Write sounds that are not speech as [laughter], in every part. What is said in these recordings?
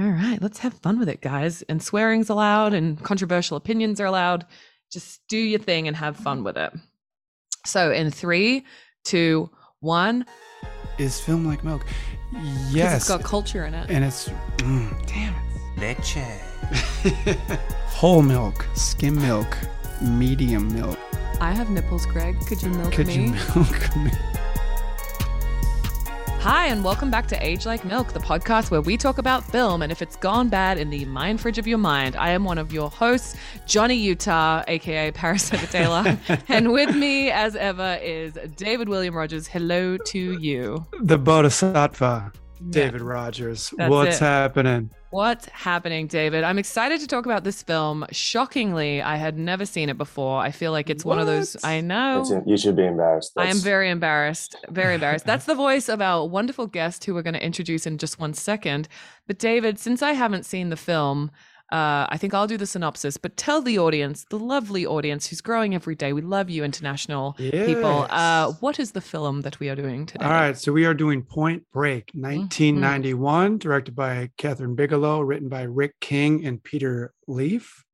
All right, let's have fun with it, guys. And swearing's allowed and controversial opinions are allowed. Just do your thing and have fun with it. So, in three, two, one. Is film like milk? Yes. It's got culture in it. and it's mm, damn Leche. it. [laughs] Whole milk, skim milk, medium milk. I have nipples, Greg. Could you milk Could me? Could you milk me? Hi, and welcome back to Age Like Milk, the podcast where we talk about film and if it's gone bad in the mind fridge of your mind. I am one of your hosts, Johnny Utah, aka Parasite Taylor. [laughs] and with me, as ever, is David William Rogers. Hello to you. The Bodhisattva, David Rogers. That's What's it. happening? What's happening, David? I'm excited to talk about this film. Shockingly, I had never seen it before. I feel like it's one of those. I know. That's- you should be embarrassed. I am very embarrassed. Very embarrassed. That's the voice of our wonderful guest who we're going to introduce in just one second. But, David, since I haven't seen the film, uh, I think I'll do the synopsis, but tell the audience, the lovely audience who's growing every day, we love you, international people. Uh, what is the film that we are doing today? All right, so we are doing Point Break, Mm-hmm. 1991, directed by Kathryn Bigelow, written by Rick King and Peter Iliff.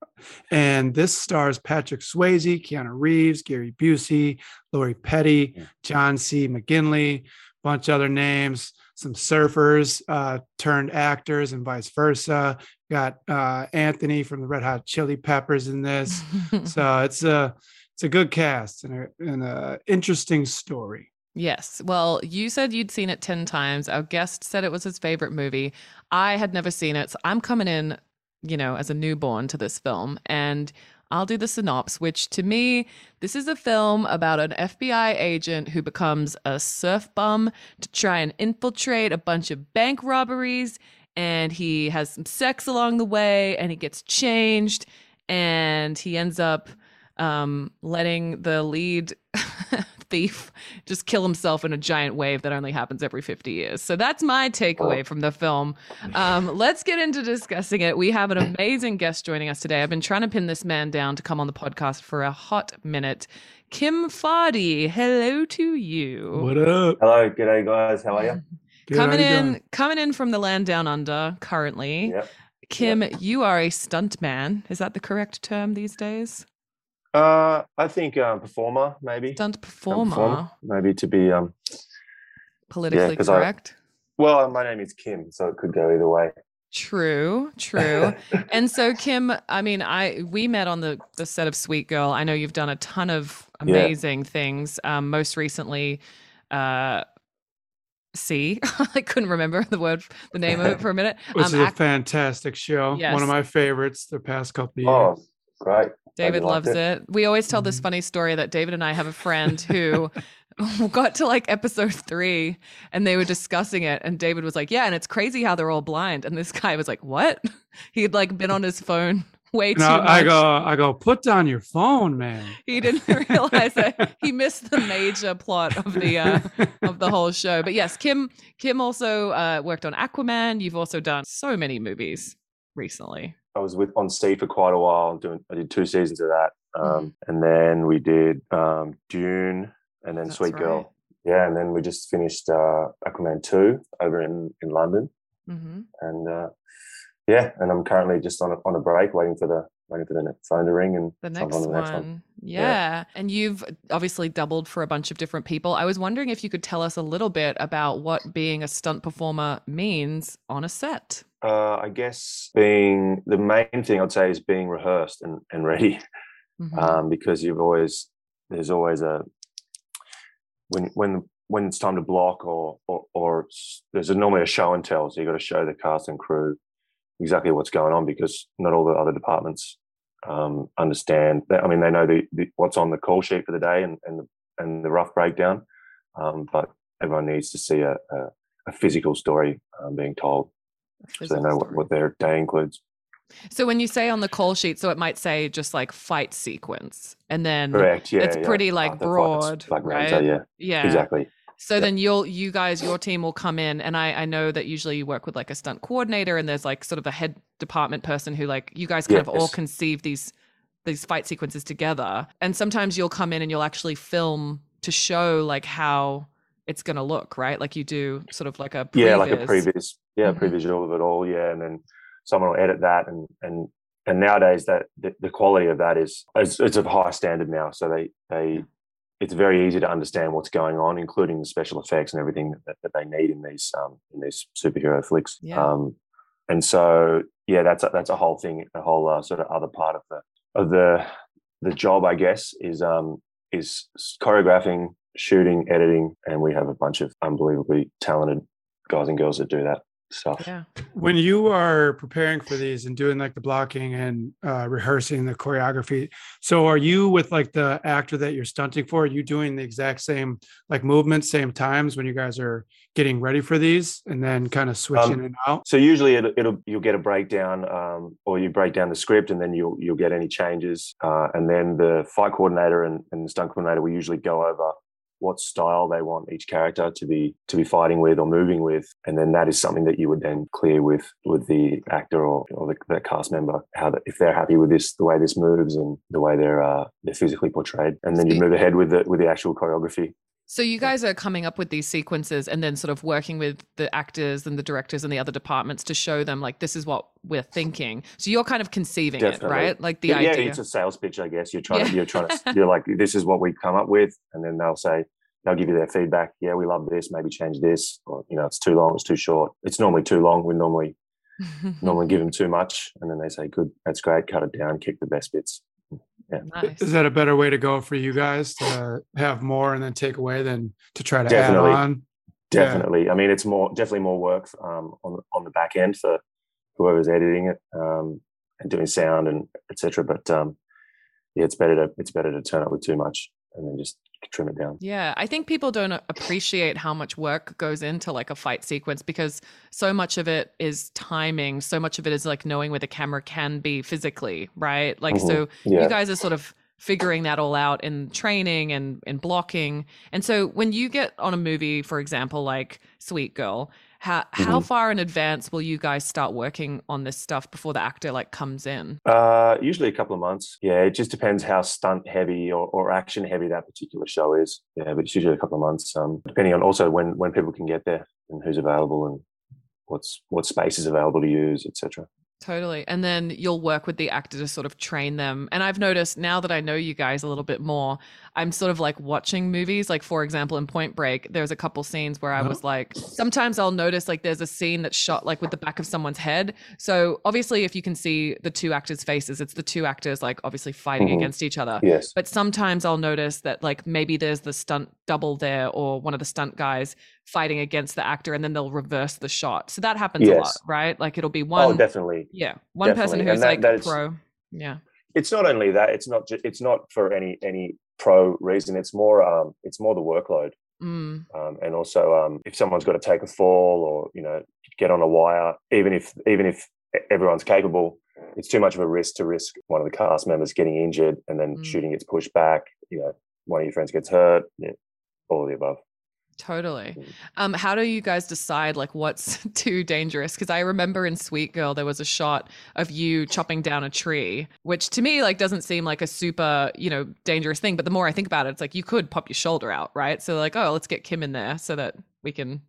And this stars Patrick Swayze, Keanu Reeves, Gary Busey, Lori Petty, Yeah. John C. McGinley, a bunch of other names, some surfers uh, turned actors, and vice versa. Got uh, Anthony from the Red Hot Chili Peppers in this. [laughs] so it's a it's a good cast and a, and a interesting story. Yes. Well, you said you'd seen it 10 times. Our guest said it was his favorite movie. I had never seen it. So I'm coming in, you know, as a newborn to this film. And I'll do the synopsis, which to me, this is a film about an FBI agent who becomes a surf bum to try and infiltrate a bunch of bank robberies. And he has some sex along the way and he gets changed and he ends up um, letting the lead [laughs] thief just kill himself in a giant wave that only happens every 50 years. So that's my takeaway from the film. Um, let's get into discussing it. We have an amazing guest joining us today. I've been trying to pin this man down to come on the podcast for a hot minute. Kim Foddy, hello to you. What up? Hello, g'day guys. How are you? Good, coming in, doing? coming in from the land down under currently. Yep. Kim, you are a stunt man. Is that the correct term these days? Uh, I think um, performer maybe. Stunt Um, performer, maybe to be um. politically I- correct. Well, my name is Kim, so it could go either way. True, true. [laughs] and so Kim, I mean, I we met on the the set of Sweet Girl. I know you've done a ton of Yeah. amazing things. Um, most recently, uh, See. [laughs] I couldn't remember the word, the name of it for a minute. [laughs] Which Um, is a Ac- fantastic show. One of my favorites the past couple of oh, years. great. David you loves it. it. We always tell this Mhm. funny story that David and I have a friend who [laughs] got to like episode three and they were discussing it. And David was like, Yeah, and it's crazy how they're all blind. And this guy was like, What? He'd like been on his phone way too No, much. I go, I go, put down your phone, man. he didn't [laughs] realize that he missed the major plot of the uh, [laughs] of the whole show. But yes, Kim Kim also uh, worked on Aquaman. You've also done so many movies recently. I was with on Steve for quite a while. Doing, I did two seasons of that, Mm-hmm. um, and then we did um, Dune, and then That's Sweet right. Girl. Yeah, and then we just finished uh, Aquaman two over in in London, mm-hmm. and uh, yeah, and I'm currently just on a, on a break, waiting for the waiting for the ne- phone to ring and The next on one. the Yeah. Yeah. And you've obviously doubled for a bunch of different people. I was wondering if you could tell us a little bit about what being a stunt performer means on a set. Uh, I guess being the main thing I'd say is being rehearsed and, and ready, Mhm. um, because you've always there's always a when when when it's time to block or or, or there's a, normally a show and tell, so you've got to show the cast and crew exactly what's going on because not all the other departments um, understand. That, I mean, they know the, the what's on the call sheet for the day and and the, and the rough breakdown, um, but everyone needs to see a, a, a physical story um, being told so they know what, what their day includes. So when you say on the call sheet, so it might say just like fight sequence, and then Correct. Yeah, it's yeah. pretty, like, Flex- broad, Black right? Yeah, yeah, exactly. So Yeah. then you'll you guys your team will come in and I I know that usually you work with like a stunt coordinator and there's like sort of a head department person who like you guys kind of all conceive these these fight sequences together and sometimes you'll come in and you'll actually film to show like how it's going to look, right? Like you do sort of like a yeah, like a previous yeah, Mhm. previsual of it all, yeah, and then someone will edit that, and and and nowadays that the, the quality of that is it's, it's of high standard now, so they they it's very easy to understand what's going on, including the special effects and everything that, that they need in these um, in these superhero flicks. Yeah. Um, and so yeah, that's a, that's a whole thing, a whole uh, sort of other part of the of the the job, I guess, is um is choreographing, shooting, editing, and we have a bunch of unbelievably talented guys and girls that do that stuff. Yeah. when you are preparing for these and doing like the blocking and uh, rehearsing the choreography so are you with like the actor that you're stunting for are you doing the exact same like movements same times when you guys are getting ready for these and then kind of switching Um, it out So usually it'll, it'll you'll get a breakdown, um, or you break down the script, and then you'll you'll get any changes, uh, and then the fight coordinator and, and the stunt coordinator will usually go over what style they want each character to be to be fighting with or moving with, and then that is something that you would then clear with with the actor or, or the, the cast member how that if they're happy with this the way this moves and the way they're uh, they're physically portrayed, and then you move ahead with the with the actual choreography. So you guys are coming up with these sequences and then sort of working with the actors and the directors and the other departments to show them like this is what we're thinking. So you're kind of conceiving Definitely. it, right? Like the yeah, yeah, it's a sales pitch, I guess. You're trying Yeah. to, you're trying to, [laughs] you're like, this is what we come up with, and then they'll say, they'll give you their feedback. Yeah, we love this. Maybe change this, or you know, it's too long, it's too short. It's normally too long. We normally [laughs] normally give them too much, and then they say, good, that's great. Cut it down, Kick the best bits. Nice. is that a better way to go for you guys to have more and then take away than to try to Definitely. add on Yeah. Definitely. I mean, it's more definitely more work um, on the- on the back end for whoever's editing it um, and doing sound and etc. But um, yeah, it's better to it's better to turn up with too much and then just trim it down. Yeah, I think people don't appreciate how much work goes into like a fight sequence because so much of it is timing, so much of it is like knowing where the camera can be physically, right? Like Mhm. so Yeah. you guys are sort of figuring that all out in training and in blocking. And so when you get on a movie, for example, like Sweet Girl, how how Mhm. far in advance will you guys start working on this stuff before the actor like comes in? Uh, usually a couple of months. Yeah, it just depends how stunt heavy or, or action heavy that particular show is. Yeah, but it's usually a couple of months. Um, depending on also when when people can get there and who's available and what's what space is available to use, etc. Totally. And then you'll work with the actor to sort of train them. And I've noticed now that I know you guys a little bit more, I'm sort of like watching movies. Like, for example, in Point Break, there's a couple scenes where I was like, sometimes I'll notice like there's a scene that's shot like with the back of someone's head. So obviously, if you can see the two actors' faces, it's the two actors like obviously fighting Mhm. against each other. Yes. But sometimes I'll notice that like maybe there's the stunt double there or one of the stunt guys fighting against the actor and then they'll reverse the shot. So that happens a lot, right? Like it'll be one oh, definitely. yeah, one person who's that- like that is- pro. Yeah, It's not only that. It's not. Ju- it's not for any any pro reason. It's more. Um, it's more the workload. mm, um, and also um, if someone's got to take a fall or you know get on a wire even if even if everyone's capable it's too much of a risk to risk one of the cast members getting injured and then Mm. shooting gets pushed back you know one of your friends gets hurt yeah, all of the above totally. Mm. Um, how do you guys decide like what's [laughs] too dangerous? Because I remember in Sweet Girl there was a shot of you chopping down a tree, which to me like doesn't seem like a super you know dangerous thing. But the more I think about it, it's like you could pop your shoulder out, right? So like, oh, let's get Kim in there so that we can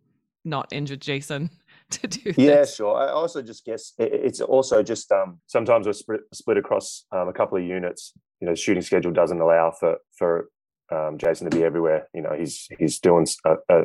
not injure Jason [laughs] to do yeah this. sure i also just guess it's also just um, sometimes we're split, split across um, a couple of units you know shooting schedule doesn't allow for for um, jason to be everywhere you know he's he's doing a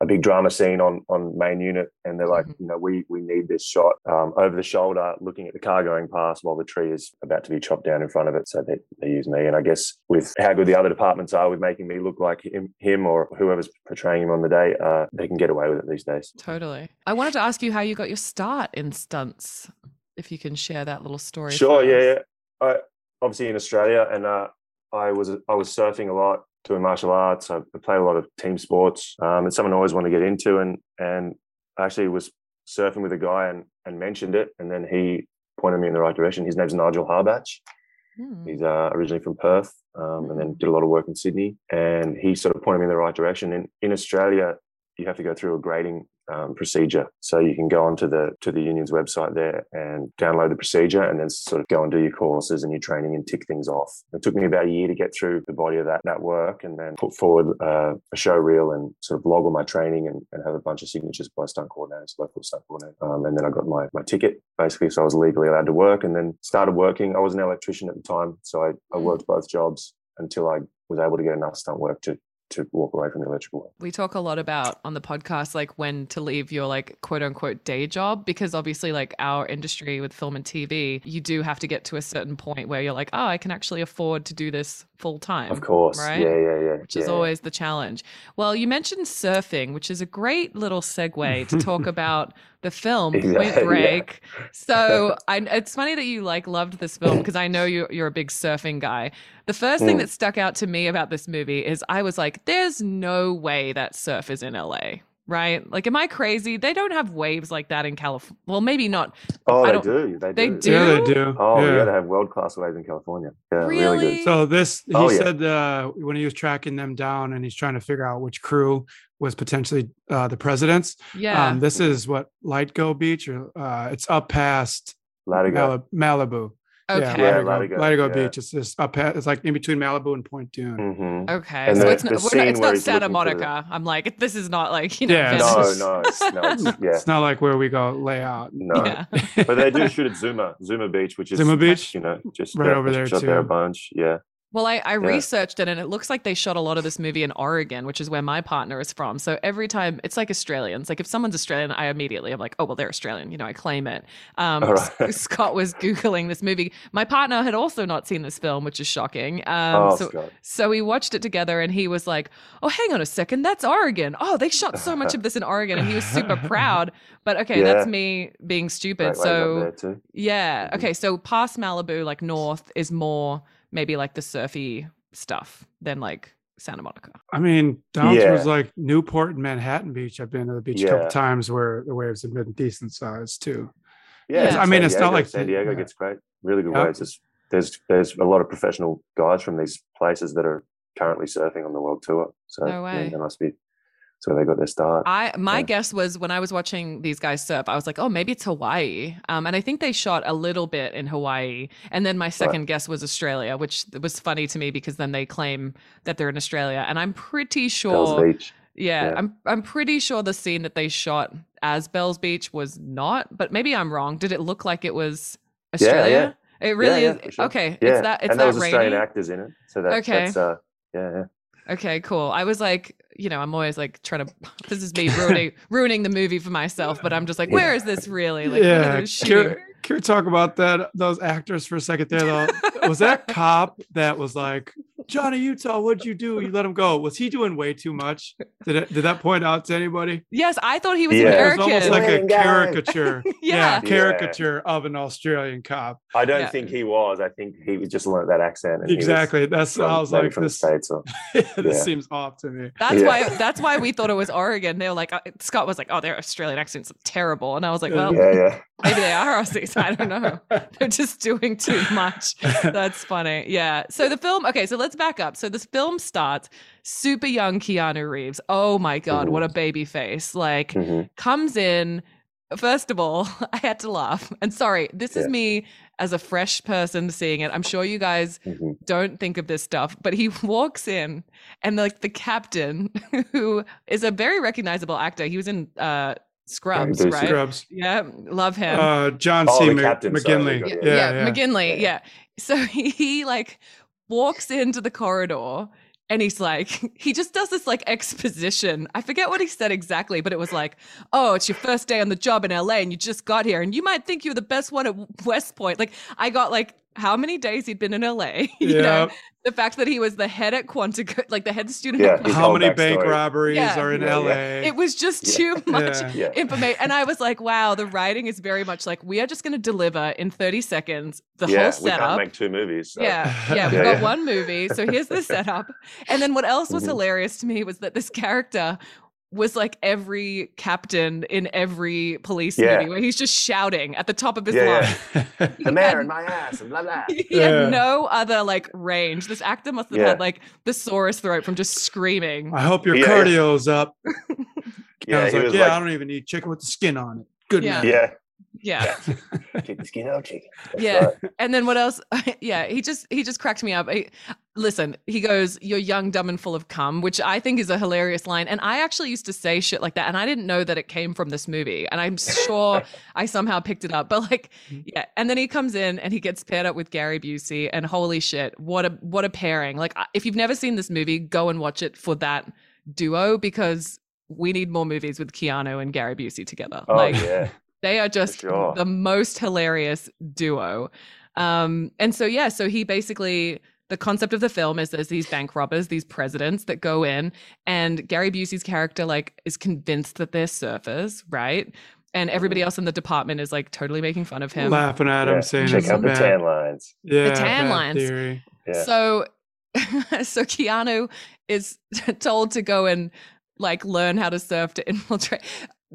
a big drama scene on on main unit and they're like Mhm. you know we we need this shot um, over the shoulder looking at the car going past while the tree is about to be chopped down in front of it so they, they use me and i guess with how good the other departments are with making me look like him, him or whoever's portraying him on the day uh, they can get away with it these days Totally. I wanted to ask you how you got your start in stunts. If you can share that little story. Sure, yeah, yeah. I obviously in Australia, and uh, I was I was surfing a lot, doing martial arts. I played a lot of team sports. Um, it's something I always wanted to get into, and and I actually was surfing with a guy and and mentioned it, and then he pointed me in the right direction. His name's Nigel Harbach. Hmm. He's uh, originally from Perth, um, and then did a lot of work in Sydney. And he sort of pointed me in the right direction. In in Australia, you have to go through a grading um, procedure. So you can go onto the to the union's website there and download the procedure, and then sort of go and do your courses and your training and tick things off. It took me about a year to get through the body of that that work, and then put forward uh, a show reel and sort of log all my training and, and have a bunch of signatures by stunt coordinators, local stunt coordinators. Um, and then I got my my ticket basically, so I was legally allowed to work, and then started working. I was an electrician at the time, so I, I worked both jobs until I was able to get enough stunt work to to walk away from the electrical work. We talk a lot about on the podcast like when to leave your like quote unquote day job because obviously like our industry with film and TV, you do have to get to a certain point where you're like, oh, I can actually afford to do this full time. Of course. Right? Yeah, yeah, yeah. Which yeah. is always the challenge. Well, you mentioned surfing, which is a great little segue to talk [laughs] about the film [laughs] Yeah, Point yeah. Break. So I, it's funny that you like loved this film [laughs] because I know you, you're a big surfing guy. The first thing Mm. that stuck out to me about this movie is I was like, there's no way that surf is in LA. Right? Like, am I crazy? They don't have waves like that in California. Well, maybe not. Oh, they don't- do. They, they do. do? Yeah, they do. Oh, yeah. yeah. they have world class waves in California. Yeah, really, Really? good. So this, he Oh, yeah. said uh, when he was tracking them down and he's trying to figure out which crew was potentially uh, the president's. Yeah. Um, this is what Latigo Beach, or uh, it's up past Latigo. Malibu. Okay. Yeah, Yeah, Latigo, Latigo, Latigo yeah. Beach. It's just up. It's like in between Malibu and Point Dume. hmm Okay, And so the- it's not, the we're not, it's not Santa looking for Monica. I'm like, this is not like you know. Yeah, No, Venice. no, it's, no, [laughs] it's, yeah, It's not like where we go lay out. no. Yeah. But they do [laughs] shoot at Zuma, Zuma Beach, which is Zuma Beach? You know, just Right yeah, over there shot there a bunch. Yeah, Well, I, I researched it and it looks like they shot a lot of this movie in Oregon, which is where my partner is from. So every time it's like Australians. Like if someone's Australian, I immediately I'm like, oh well, they're Australian. You know, I claim it. Um, right. [laughs] Scott was googling this movie. My partner had also not seen this film, which is shocking. Um, oh, so Scott. so we watched it together and he was like, Oh, hang on a second, that's Oregon. Oh, they shot so much of this in Oregon. And he was super proud. But okay, [laughs] that's me being stupid. Up so yeah. Mhm. Okay. So past Malibu, like north, is more maybe like the surfy stuff than like Santa Monica. I mean, down Yeah. towards like Newport and Manhattan Beach. I've been to the beach a couple times where the waves have been decent size too. Yeah, Yeah. I mean, San it's not like San Diego yeah. gets great, really good Yep. waves. There's, there's there's a lot of professional guys from these places that are currently surfing on the world tour. So No yeah, way. they must be. So they got their start. I my Yeah. guess was when I was watching these guys surf, I was like, oh, maybe it's Hawaii. Um, and I think they shot a little bit in Hawaii. And then my second guess was Australia, which was funny to me because then they claim that they're in Australia. And I'm pretty Bells sure Beach. Yeah, Yeah. I'm I'm pretty sure the scene that they shot as Bell's Beach was not, but maybe I'm wrong. Did it look like it was Yeah, Australia? It really yeah, is. sure. Okay, Yeah, it's that it's and there that was Australian actors in it. So that, Okay. that's uh, yeah, yeah. Okay, cool. I was like, you know, I'm always like trying to. [laughs] This is me ruining [laughs] ruining the movie for myself, but I'm just like, Yeah. where is this really? Like, yeah, can, can we talk about that? Those actors for a second there. Though, [laughs] was that cop that was like Johnny Utah? What'd you do? You let him go. Was he doing way too much? Did it, did that point out to anybody? Yes, I thought he was Yeah. It was almost like a Australian guy. caricature. [laughs] Yeah. caricature of an Australian cop. I don't Yeah. think he was. I think he just learned that accent. And Exactly. That's from- I was like, from this, the states. Or, [laughs] this Yeah. seems off to me. That's Yeah. why. That's why we thought it was Oregon. They were like, uh, Scott was like, "Oh, their Australian accents are terrible," and I was like, "Well, yeah, yeah. maybe they are Aussies. I don't know. [laughs] They're just doing too much." That's funny. Yeah. So the film, okay, so let's back up. So this film starts super young Keanu Reeves. Oh my God, what a baby face. Like, Mhm. comes in. First of all, [laughs] I had to laugh. And sorry, this is me as a fresh person seeing it. I'm sure you guys Mhm. don't think of this stuff, but he [laughs] walks in and like the captain, [laughs] who is a very recognizable actor, he was in uh Scrubs, Busey. right? Scrubs. Yeah, love him Uh, John Oh, C. the Mc- captain, McGinley. we yeah, got- yeah, yeah, yeah. McGinley. Yeah. Yeah. So he, he like walks into the corridor and he's like, [laughs] he just does this like exposition. I forget what he said exactly, but it was like, oh, it's your first day on the job in LA and you just got here and you might think you're the best one at West Point. Like, I got like how many days he'd been in LA. [laughs] you know, the fact that he was the head at Quantico, like the head student Yeah, at his Quantico. How many bank backstory. robberies Yeah. are in Yeah, LA? yeah. It was just Yeah. too much Yeah. Yeah. information. And I was like, wow, the writing is very much like, we are just going to deliver in 30 seconds the yeah, whole we can't setup. make two movies. so- Yeah, yeah, [laughs] we've Yeah, got yeah. one movie. So here's the [laughs] setup. And then what else was Mhm. hilarious to me was that this character was like every captain in every police Yeah. movie where he's just shouting at the top of his Yeah, lungs. [laughs] the mayor in my ass and blah blah. [laughs] he Yeah. had no other like range. This actor must have Yeah. had like the sorest throat from just screaming. I hope your Yeah, yeah. cardio's up. [laughs] Yeah, I was he like, was yeah, like, I don't even need chicken with the skin on it. Good Yeah. man. yeah, Yeah. [laughs] keep the skin out, chicken. That's Yeah. right. And then what else? [laughs] yeah, he just he just cracked me up. I, listen, he goes, "You're young, dumb, and full of cum," which I think is a hilarious line. And I actually used to say shit like that, and I didn't know that it came from this movie. And I'm sure [laughs] I somehow picked it up. But like, mm-hmm. yeah. And then he comes in and he gets paired up with Gary Busey, and holy shit, what a what a pairing! Like, if you've never seen this movie, go and watch it for that duo because we need more movies with Keanu and Gary Busey together. Oh like, yeah, they are just sure. the most hilarious duo. Um, and so yeah, so he basically the concept of the film is there's these bank robbers, these presidents that go in, and Gary Busey's character like is convinced that they're surfers, right? And everybody else in the department is like totally making fun of him. Laughing at him, Yeah, saying check out the bad. tan lines. Yeah, the tan lines. Theory. Yeah. So [laughs] so Keanu is [laughs] told to go and like learn how to surf to infiltrate.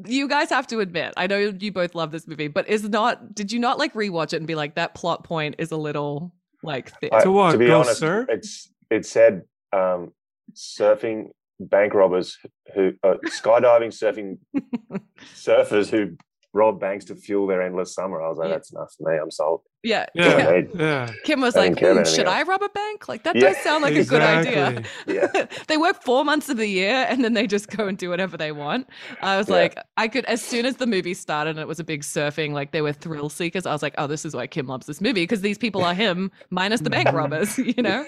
You guys have to admit, I know you both love this movie, but is not did you not like rewatch it and be like that plot point is a little like thick? I- To what, To be go honest, surf? it's it said um, surfing bank robbers who uh, skydiving surfing [laughs] surfers who rob banks to fuel their endless summer. I was like, Yeah. that's enough for me. I'm sold. Yeah. Yeah, yeah. Yeah. Kim was I like, didn't care "Ooh, about should anything I rob a bank? Like that Yeah, does sound like a good idea. Yeah, [laughs] they work four months of the year and then they just go and do whatever they want. I was Yeah. like, I could, as soon as the movie started and it was a big surfing, like they were thrill seekers, I was like, oh, this is why Kim loves this movie because these people are him minus the bank [laughs] robbers, [laughs] you know?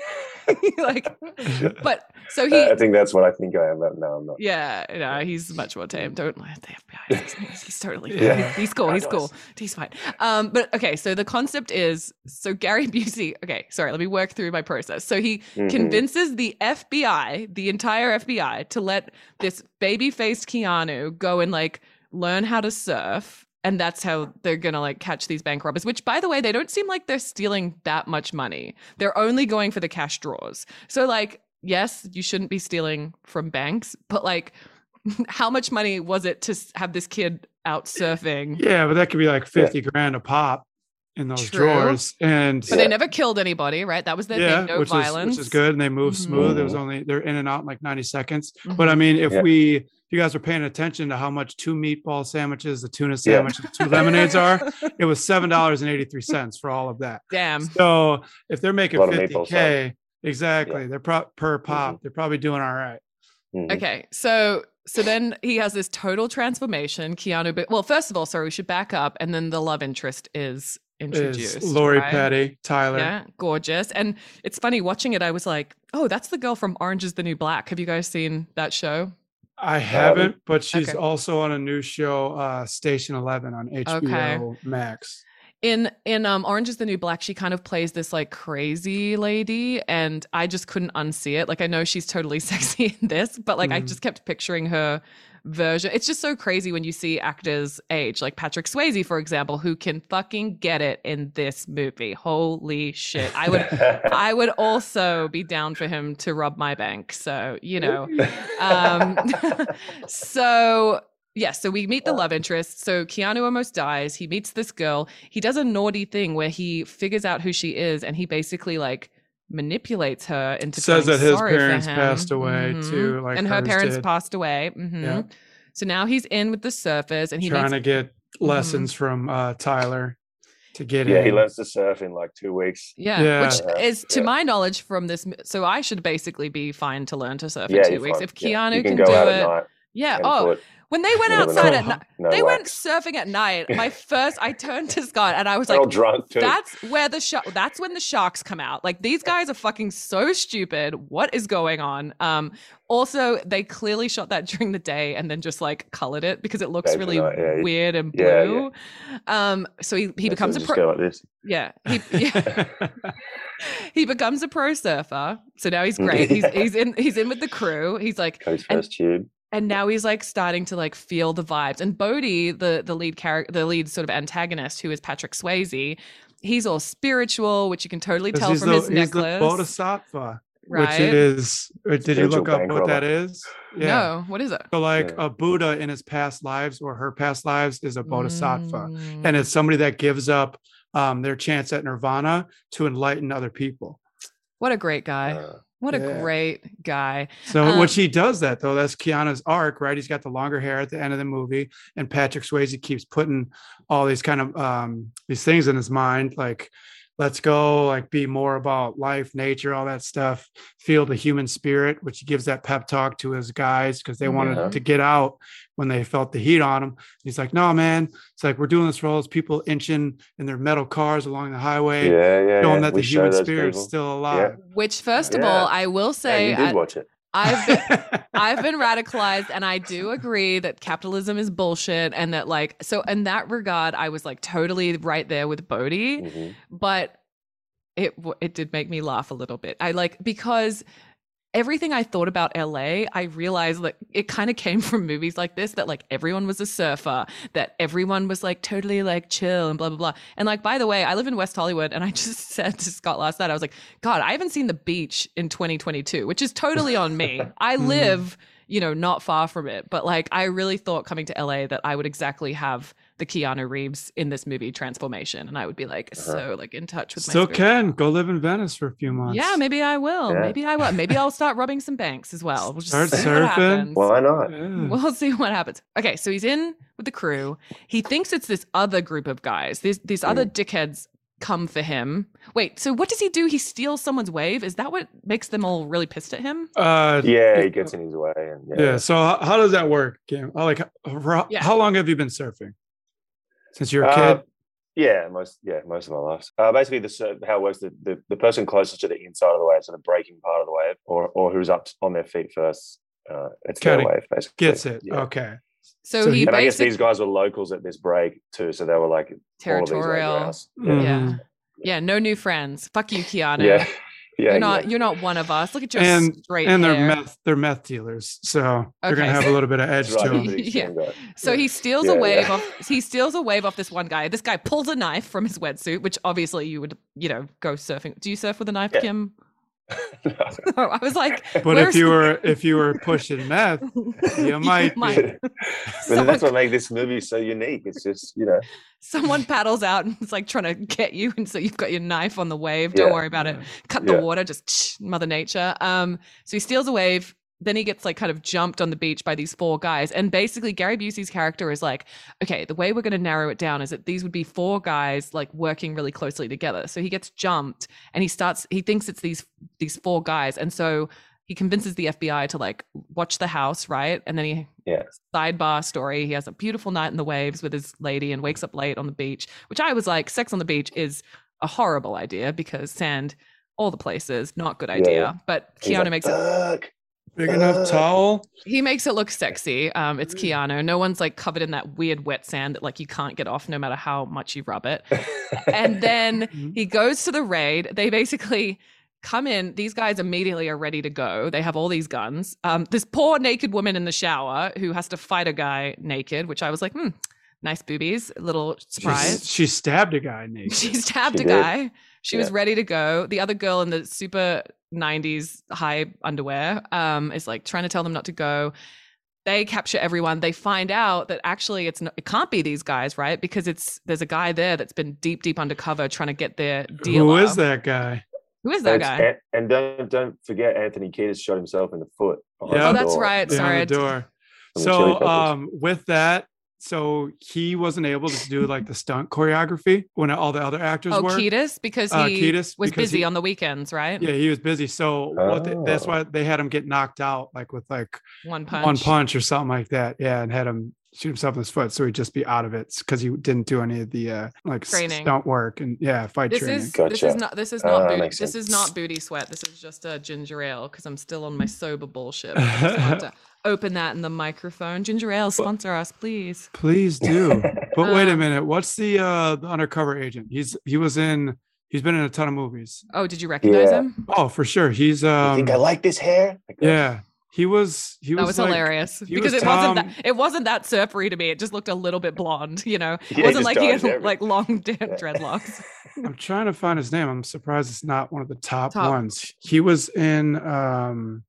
[laughs] like, [laughs] but so he, I think that's what I think I am. But no, I'm not. yeah, no, he's much more tame. Don't let the FBI. He's, he's totally [laughs] Yeah. fine. He's cool. He's cool. He's fine. Um, but okay, so the concept is so Gary Busey. Okay, sorry, let me work through my process. So he Mhm. convinces the FBI, the entire FBI, to let this baby-faced Keanu go and like learn how to surf. And that's how they're gonna like catch these bank robbers, which by the way, they don't seem like they're stealing that much money. They're only going for the cash draws. So like, yes, you shouldn't be stealing from banks, but like [laughs] how much money was it to have this kid out surfing? Yeah, but that could be like 50 grand a pop in those True. drawers. And But they never killed anybody, right? That was their yeah, thing. No which violence. is which is good. And they move Mhm. smooth. It was only they're in and out in like 90 seconds. Mhm. But I mean, if Yeah. we if you guys are paying attention to how much two meatball sandwiches, the tuna sandwich, and two lemonades are, [laughs] it was seven dollars and eighty three cents for all of that. Damn. So if they're making lot of meatball 50k, exactly, they're pro- per pop, Mhm. they're probably doing all right. Mhm. Okay, so so then he has this total transformation. Keanu, but well, first of all, sorry, we should back up, and then the love interest is introduced. Is Lori right? Petty, Tyler. Yeah, gorgeous. And it's funny watching it. I was like, oh, that's the girl from Orange Is the New Black. Have you guys seen that show? I haven't, but she's Okay. also on a new show, uh, Station Eleven on HBO Max. in in um orange is the new black she kind of plays this like crazy lady and i just couldn't unsee it like i know she's totally [laughs] sexy in this but like i Mhm. just kept picturing her version. It's just so crazy when you see actors age. Like patrick swayze for example who can fucking get it in this movie. Holy shit. I would [laughs] i would also be down for him to rob my bank. So you know [laughs] um [laughs] so yeah so we meet the love interest. So keanu almost dies. He meets this girl. He does a naughty thing where he figures out who she is and he basically like manipulates her into Says that his sorry parents passed away Mhm. too, like and her parents did. passed away hmm Yeah. so now he's in with the surfers and he trying makes to get lessons from uh, Tyler to get yeah, in. he learns to surf in like two weeks. Yeah, Yeah. which Yeah, is to yeah. my knowledge from this. So I should basically be fine to learn to surf Yeah, in 2 weeks fine. if Keanu you can, can, go do out it. at night. Yeah. Oh, put when they went outside at night, no they went surfing at night. My [laughs] first, I turned to Scott and I was They're like, drunk too. "That's where the shark. That's when the sharks come out. Like these guys are fucking so stupid. What is going on?" Um. Also, they clearly shot that during the day and then just like colored it because it looks really night, yeah, weird and yeah, yeah. blue. Um. So he he becomes a pro. like. Yeah. He. [laughs] Yeah. [laughs] he becomes a pro surfer. So now he's Mm. great. He's he's in he's in with the crew. He's like Got his And- first tube. And now he's like starting to like feel the vibes. And Bodhi, the the lead character, the lead sort of antagonist, who is Patrick Swayze, he's all spiritual, which you can totally tell he's from the, his he's the necklace. Bodhisattva. Right. which is. or Did you look up what that is? robber. is? No, what is it? So like Yeah. a Buddha in his past lives or her past lives is a bodhisattva, Mm. and it's somebody that gives up um, their chance at nirvana to enlighten other people. what a great guy. Uh, What a great guy. So Um, which he does that though. That's Keanu's arc, right? He's got the longer hair at the end of the movie, and Patrick Swayze keeps putting all these kind of um these things in his mind, like let's go, like be more about life, nature, all that stuff. Feel the human spirit, which gives that pep talk to his guys because they wanted Yeah. to get out when they felt the heat on them. He's like, no, man. It's like we're doing this for all those people inching in their metal cars along the highway, yeah, yeah. showing yeah. that We the human those spirit's people. still alive. Which, first of Yeah. all, I will Yeah, say, you did I, watch it. I've been, [laughs] I've been radicalized and I do agree that capitalism is bullshit and that like so in that regard I was like totally right there with Bodhi Mhm. but it it did make me laugh a little bit. I like because everything I thought about LA, I realized that it kind of came [laughs] from movies like this that like everyone was a surfer, that everyone was like totally like chill and blah blah blah. And like by the way, I live in West Hollywood and I [laughs] just said to Scott last night I was like, god, I haven't seen the beach in 2022, which is totally on me. [laughs] I Mhm. live, you know, not far from it, but like I really thought coming to LA that I would exactly have the Keanu Reeves in this movie transformation and I would be like Uh-huh. so like in touch with Still spirit. can go live in Venice for a few months. Yeah, maybe I will. Yeah. Maybe I will. [laughs] Maybe I'll start robbing some banks as well. We'll just Start see surfing. what. Why not? Yeah. We'll see what happens. Okay, so he's in with the crew. He thinks it's this other group of guys. These these other dickheads come for him. Wait, so what does he do? He steals someone's wave. Is that what makes them all really pissed at him? Uh, Yeah, he gets in his way, and yeah, yeah. So how, how does that work, Kim? Oh, Like, how, Yeah. how long have you been surfing? Since you're a Uh, kid. Yeah, most yeah, most of my life. Uh, basically, the sur- how it works the, the the person closest to the inside of the wave, so the breaking part of the wave, or or who's up on their feet first, uh, it's Kinda their wave basically. Gets it. Yeah. Okay. So, So he he- And I guess these guys were locals at this break too, so they were like all of these territorial. eyebrows. Yeah. Mhm. Yeah, no new friends. Fuck you, Keanu. yeah, yeah. You're not exactly. you're not one of us. Look at your And straight and they're hair. meth they're meth dealers, so they're gonna have a little bit of edge to them. he's [laughs] Yeah. So he steals Yeah, a wave yeah. off. He steals a wave off this one guy. This guy pulls a knife from his wetsuit, which obviously you would, you know, go surfing. Do you surf with a knife, Yeah. Kim? [laughs] I was like, But if you were [laughs] if you were pushing meth, [laughs] you might be. but Someone- that's what makes this movie so unique. It's just you know, Someone paddles out and it's like trying to get you, and so you've got your knife on the wave. Don't Yeah. worry about it. Cut the water, just Mother Nature. Um, so he steals a wave. Then he gets like kind of jumped on the beach by these four guys, and basically Gary Busey's character is like, okay, the way we're going to narrow it down is that these would be four guys like working really closely together. So he gets jumped, and he starts. He thinks it's these these four guys, and so he convinces the FBI to like watch the house, right? And then he Yeah. sidebar story. He has a beautiful night in the waves with his lady and wakes up late on the beach, which I was like, sex on the beach is a horrible idea because sand all the places, not good idea. yeah. But Keanu like, makes it "Fuck." Big enough Uh, towel. he makes it look sexy. Um, it's Keanu. No one's like covered in that weird wet sand that like you can't get off no matter how much you rub it. [laughs] And then Mhm. he goes to the raid. They basically come in. These guys immediately are ready to go. They have all these guns. Um, this poor naked woman in the shower who has to fight a guy naked, which I was like, hmm, nice boobies. A little She's- surprise. She stabbed a guy naked. [laughs] She stabbed She a did. guy. She was ready to go. The other girl in the super 90s high underwear um, is like trying to tell them not to go. They capture everyone. They find out that actually it's not, it can't be these guys, right? Because it's there's a guy there that's been deep, deep undercover trying to get their deal. Who is that guy? Who is that That's- guy? And, and don't don't forget Anthony Kiedis shot himself in the foot. behind Yeah. Oh, that's door right. Behind Sorry. I the door. from the Chili So um with that, so he wasn't able to do like the stunt choreography when all the other actors Oh, were. Kiedis, because Uh, he Kiedis, was because busy he- on the weekends, right? Yeah, he was busy. So what they, that's Oh. why they had him get knocked out like with like One punch. one punch or something like that. Yeah, and had him shoot himself in his foot so he'd just be out of it because he didn't do any of the uh like s- Training. stunt work and yeah, fight This training. is this is not this is Ah, not that booty, this sense. is not booty sweat. This is just a ginger ale because I'm still on my sober bullshit. [laughs] I just wanted to open that in the microphone. Ginger ale sponsor us, please. Please do. [laughs] But wait a Um, minute. What's the uh the undercover agent? He's he was in he's been in a ton of movies. Oh, did you recognize Yeah. him? Oh, for sure. He's you um think I like this hair? Like, uh, yeah. He was he That was, was like, hilarious because was it wasn't that it wasn't that surfery to me. It just looked a little bit blonde, you know. [laughs] It Yeah, wasn't just like he had everything. like long [laughs] d- Yeah. dreadlocks. I'm trying to find his name. I'm surprised it's not one of the top, Top. ones. He was in um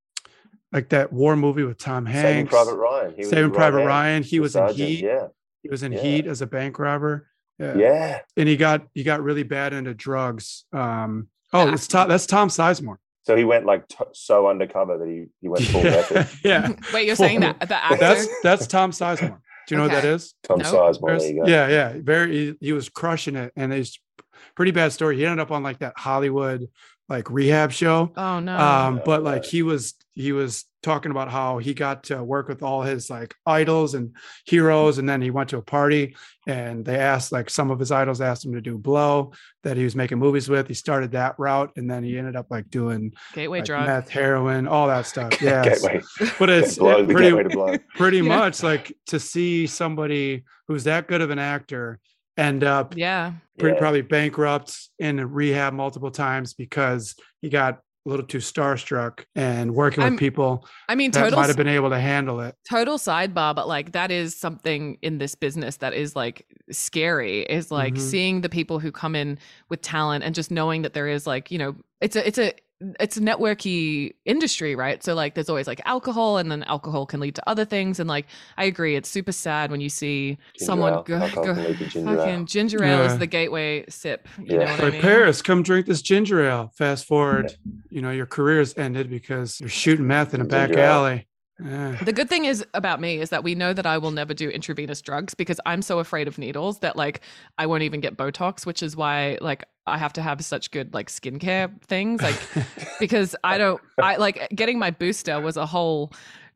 like that war movie with Tom Hanks. Saving Hanks. Private Ryan. He Saving right Private hand, Ryan. He the was in Heat. Yeah. He was in Yeah. Heat as a bank robber. Yeah. Yeah. And he got he got really bad into drugs. Um oh, it's Tom that's Tom Sizemore. So he went like t- so undercover that he, he went full method. yeah. [laughs] [laughs] Wait, you're saying that the actor? That's that's Tom Sizemore. Do you know what that Okay. Tom No. Sizemore. There you go. Yeah, yeah. Very he, he was crushing it. And it's pretty bad story. He ended up on like that Hollywood like rehab show. oh no. um but like right. he was he was talking about how he got to work with all his like idols and heroes and then he went to a party and they asked like some of his idols asked him to do blow that he was making movies with he started that route and then he ended up like doing Gateway like, drug. meth heroin all that stuff [laughs] yeah Gateway. but it's blow, it pretty, gateway to blow. pretty Yeah. much like to see somebody who's that good of an actor end up Yeah. pretty Yeah. probably bankrupt in rehab multiple times because he got a little too starstruck and working I'm with people I mean, that total might have been able to handle it. total sidebar, but like that is something in this business that is like scary. Is like Mhm. seeing the people who come in with talent and just knowing that there is like you know it's a it's a it's a networky industry, right? So like there's always like alcohol, and then alcohol can lead to other things. And like I agree, it's super sad when you see Ginger someone ale. go, go can lead to ginger ale. fucking ginger ale Yeah. is the gateway sip. You Yeah. know what I Like mean? Paris, come drink this ginger ale. Fast forward, you know, your career's ended because you're shooting meth in a back ale. alley. The good thing is about me is that we know that I will never do intravenous drugs because I'm so afraid of needles that like I won't even get Botox, which is why like I have to have such good like skincare things. Like [laughs] because I don't I like getting my booster was a whole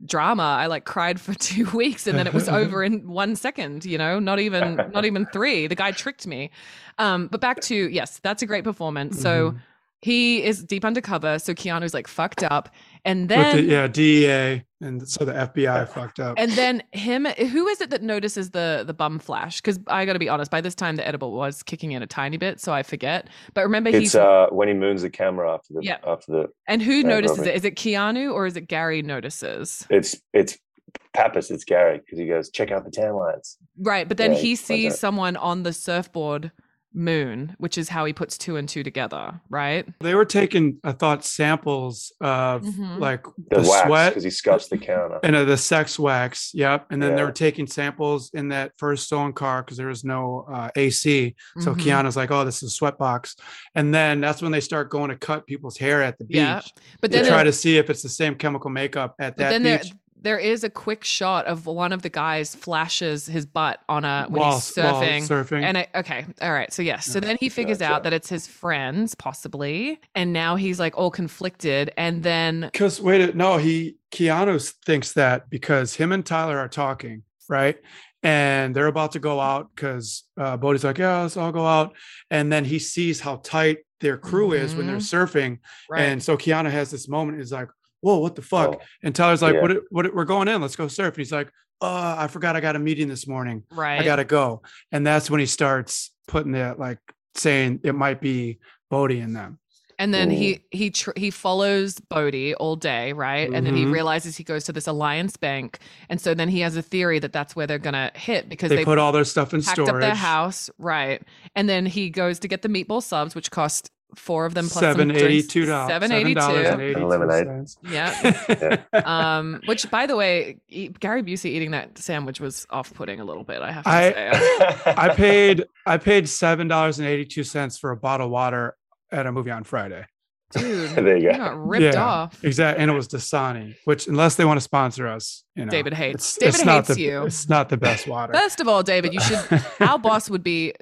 drama. I like cried for [laughs] two weeks and then it was over in one second, you know, not even not even three. The guy tricked me. Um, but back to yes, that's a great performance. So Mhm. he is deep undercover. So Keanu's like fucked up. And With then the, yeah, DEA, and so the FBI fucked up. and then him, who is it that notices the the bum flash? Because I got to be honest, by this time the edible was kicking in a tiny bit, so I forget. But remember, It's he's uh when he moons the camera after the Yeah. after the and who notices Robert. it? Is it Keanu or is it Gary notices? it's it's Pappas, it's Gary, because he goes, check out the tan lines. Right, but then Yeah, he he sees someone on the surfboard moon, which is how he puts two and two together, right? they were taking, I thought, samples of Mhm. like The, the, wax sweat because he scuffs the counter. and uh, the sex wax. Yep. And then they were taking samples in that first stolen car because there was no uh, AC. So Mhm. Keanu's like, oh, this is a sweat box. And then that's when they start going to cut people's hair at the beach. Yeah. But to then try to see if it's the same chemical makeup at that then beach. There is a quick shot of one of the guys flashes his butt on a when while, he's surfing. surfing. And I, okay, all right. So yes, so then he figures out that it's his friends, possibly, and now he's like all conflicted. And then Because wait, no, he Keanu thinks that because him and Tyler are talking, right? And they're about to go out because uh, Bodhi's like, yeah, let's all go out. And then he sees how tight their crew is when they're surfing. right, And so Keanu has this moment. is like, whoa, what the fuck? Oh, And Tyler's like, Yeah. what, what? We're going in. Let's go surf. And he's like, uh, I forgot I got a meeting this morning. right, I gotta go. And that's when he starts putting that like saying it might be Bodhi in them. and then Ooh. he he tr- he follows Bodhi all day, right? And then he Mhm. realizes he goes to this alliance bank, and so then he has a theory that that's where they're gonna hit because They, they, put all their stuff in packed storage. up their house, right? And then he goes to get the meatball subs, which cost four of them plus some Seven drinks, eighty-two dollars. seven eighty two. And lemonade. Yeah. [laughs] um, which by the way, Gary Busey eating that sandwich was off-putting a little bit. I have to I- say. [laughs] I paid I paid seven dollars and eighty two cents for a bottle of water at a movie on Friday. dude, [laughs] there you you go. got ripped Yeah. off. Exactly, and it was Dasani, which unless they want to sponsor us, you know, David hates- It's, David it's not hates the, you. It's not the best water. First of all, David, you should. [laughs] Our boss would be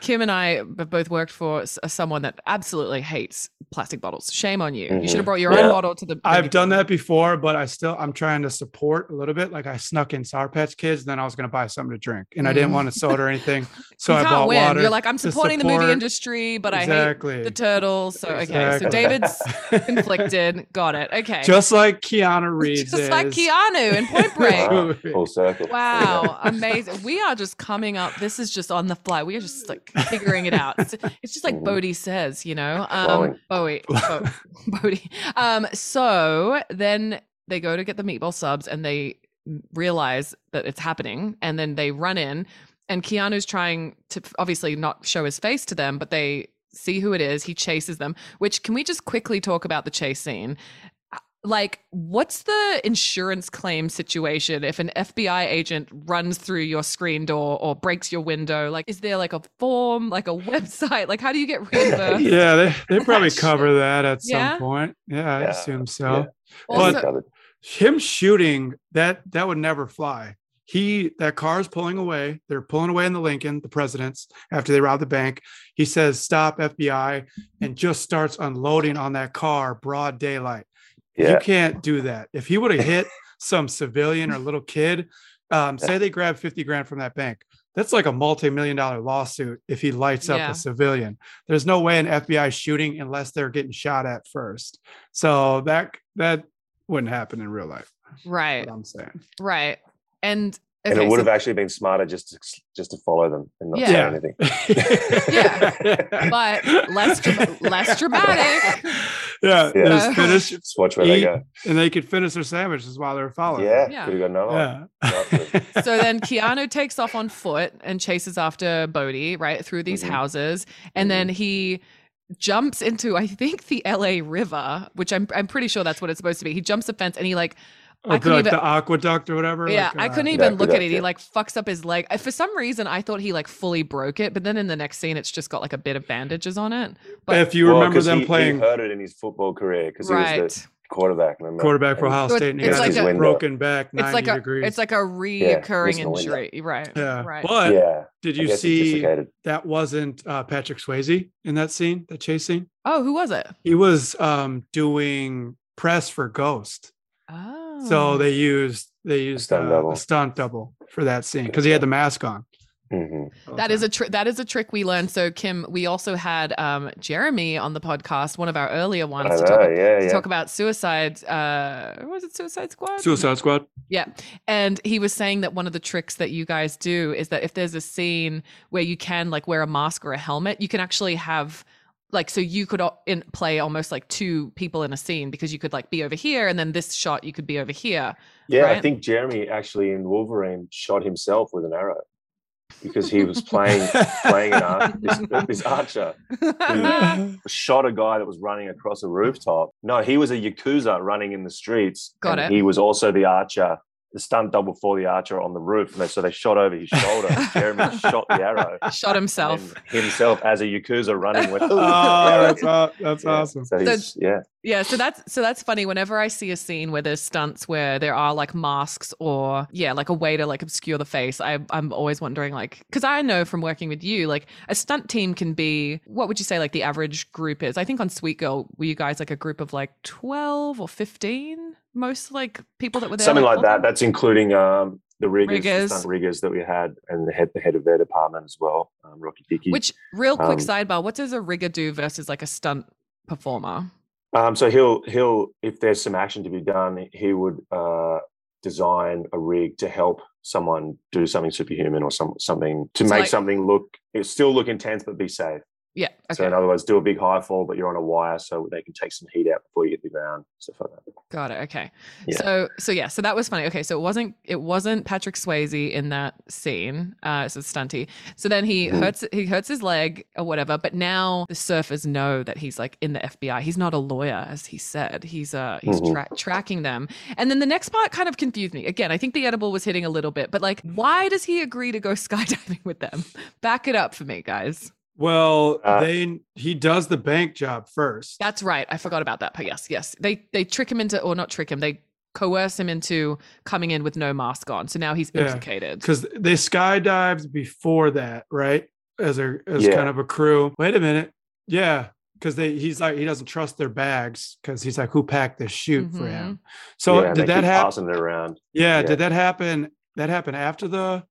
Kim and I have both worked for someone that absolutely hates plastic bottles. Shame on you. You should have brought your Yeah. own bottle to the. I've menu done that before, but I still I'm trying to support a little bit. Like I snuck in Sour Patch Kids, then I was going to buy something to drink, and I didn't Mm. want a soda or anything, [laughs] so you I bought win. water. You're like, I'm to supporting the movie industry, but I hate the turtles. So okay, so Exactly. David's [laughs] conflicted. Got it. Okay. just like Keanu Reeves, Just like. Keanu in Point Break. Wow, [laughs] full circle. Wow, amazing. We are just coming up. This is just on the fly. We are just like figuring it out. It's, it's just like Mhm. Bodhi says, you know? Um Flowing. Bowie. [laughs] Bo- Bodhi. Um, so then they go to get the meatball subs and they realize that it's happening. And then they run in and Keanu's trying to obviously not show his face to them, but they see who it is. He chases them. Which can we just quickly talk about the chase scene? Like, what's the insurance claim situation if an FBI agent runs through your screen door or breaks your window? Like, is there like a form, like a [laughs] website? Like, how do you get reimbursed? yeah, they, they [laughs] probably Shit. cover that at Yeah? some point. Yeah, I assume so. yeah. Also- Him shooting that that would never fly. He that car's pulling away. They're pulling away in the Lincoln, the president's after they rob the bank. He says, "Stop, FBI," and just starts unloading on that car, broad daylight. You can't do that. If he would have hit [laughs] some civilian or little kid, um, say they grab 50 grand from that bank, that's like a multi-million dollar lawsuit if he lights up Yeah. a civilian. There's no way an FBI shooting unless they're getting shot at first. So that that wouldn't happen in real life. Right, What I'm saying. right. And And it would so- have actually been smarter just to just to follow them and not Yeah. say anything [laughs] Yeah. but less less dramatic. [laughs] Yeah, Yeah. just finish, [laughs] Just watch where they go. and they could finish their sandwiches while they're following. Yeah, Yeah. could have got yeah. [laughs] So then Keanu takes off on foot and chases after Bodhi, right, through these Mhm. houses. And then he jumps into, I think, the LA River, which I'm I'm pretty sure that's what it's supposed to be. He jumps a fence and he like Or I the, couldn't like even- the aqueduct or whatever. yeah, like, I uh, couldn't Yeah, even look at correct, it. He like fucks up his leg. I- For some reason, I thought he like fully broke it, but then in the next scene, it's just got like a bit of bandages on it. But if you Well, remember 'cause them he, playing he hurt it in his football career because he was the quarterback. Remember? quarterback for Ohio So State, and he got like his a- broken back it's 90 like a degrees. it's like a reoccurring missing the window. injury. Right. yeah, Right. but yeah, did you see that wasn't uh, Patrick Swayze in that scene, that chase scene? oh, who was it? He was um, doing press for Ghost, Oh. so they used they used stunt uh, double. a stunt double for that scene because he had the mask on. hmm That is a trick. That is a trick we learned. So Kim, we also had um, Jeremy on the podcast, one of our earlier ones, I to talk, yeah, to yeah. talk about suicide. Uh, was it Suicide Squad? Suicide Squad. Yeah. And he was saying that one of the tricks that you guys do is that if there's a scene where you can like wear a mask or a helmet, you can actually have like so you could uh, in, play almost like two people in a scene because you could like be over here and then this shot you could be over here. Yeah, right? I think Jeremy actually in Wolverine shot himself with an arrow because he was [laughs] playing playing an archer, this, [laughs] this archer shot a guy that was running across a rooftop. No, he was a yakuza running in the streets. Got and it. He was also the archer, the stunt double for the archer on the roof. And they, so they shot over his shoulder. [laughs] Jeremy shot the arrow. Shot himself. himself as a yakuza running with. [laughs] oh, that's, aw- that's Yeah, awesome. So he's, yeah, Yeah, so that's so that's funny. Whenever I see a scene where there's stunts where there are like masks or yeah, like a way to like obscure the face, I I'm always wondering like because I know from working with you, like a stunt team can be what would you say like the average group is? I think on Sweet Girl were you guys like a group of like twelve or fifteen? Most like people that were there, something like full that. That's including um, the riggers, Riggers. the stunt riggers that we had, and the head, the head of their department as well, um, Rocky Dickey. Which real quick Um, sidebar, what does a rigger do versus like a stunt performer? Um, so he'll he'll if there's some action to be done, he would uh, design a rig to help someone do something superhuman or some something to So make like- something look it still look intense but be safe. Yeah, So in other words, do a big high fall, but you're on a wire, so they can take some heat out before you hit the ground, stuff like that. got it. Okay, Yeah. so so yeah, so that was funny. Okay, so it wasn't it wasn't Patrick Swayze in that scene. Uh, so stunty. So then he Mhm. hurts he hurts his leg or whatever. But now the surfers know that he's like in the FBI. He's not a lawyer, as he said. He's uh he's Mhm. tra- tracking them. And then the next part kind of confused me. Again, I think the edible was hitting a little bit, but like, why does he agree to go [laughs] skydiving with them? Back it up for me, guys. Well, Uh, they he does the bank job first. That's right. I forgot about that. But yes, yes. They they trick him into or not trick him. They coerce him into coming in with no mask on. So now he's implicated. because they skydived before that, right? As a as Yeah. kind of a crew. Wait a minute, yeah, because they he's like he doesn't trust their bags because he's like who packed this chute for Mhm. him. So yeah, did that happen? around. Yeah, yeah. did that happen? That happened after the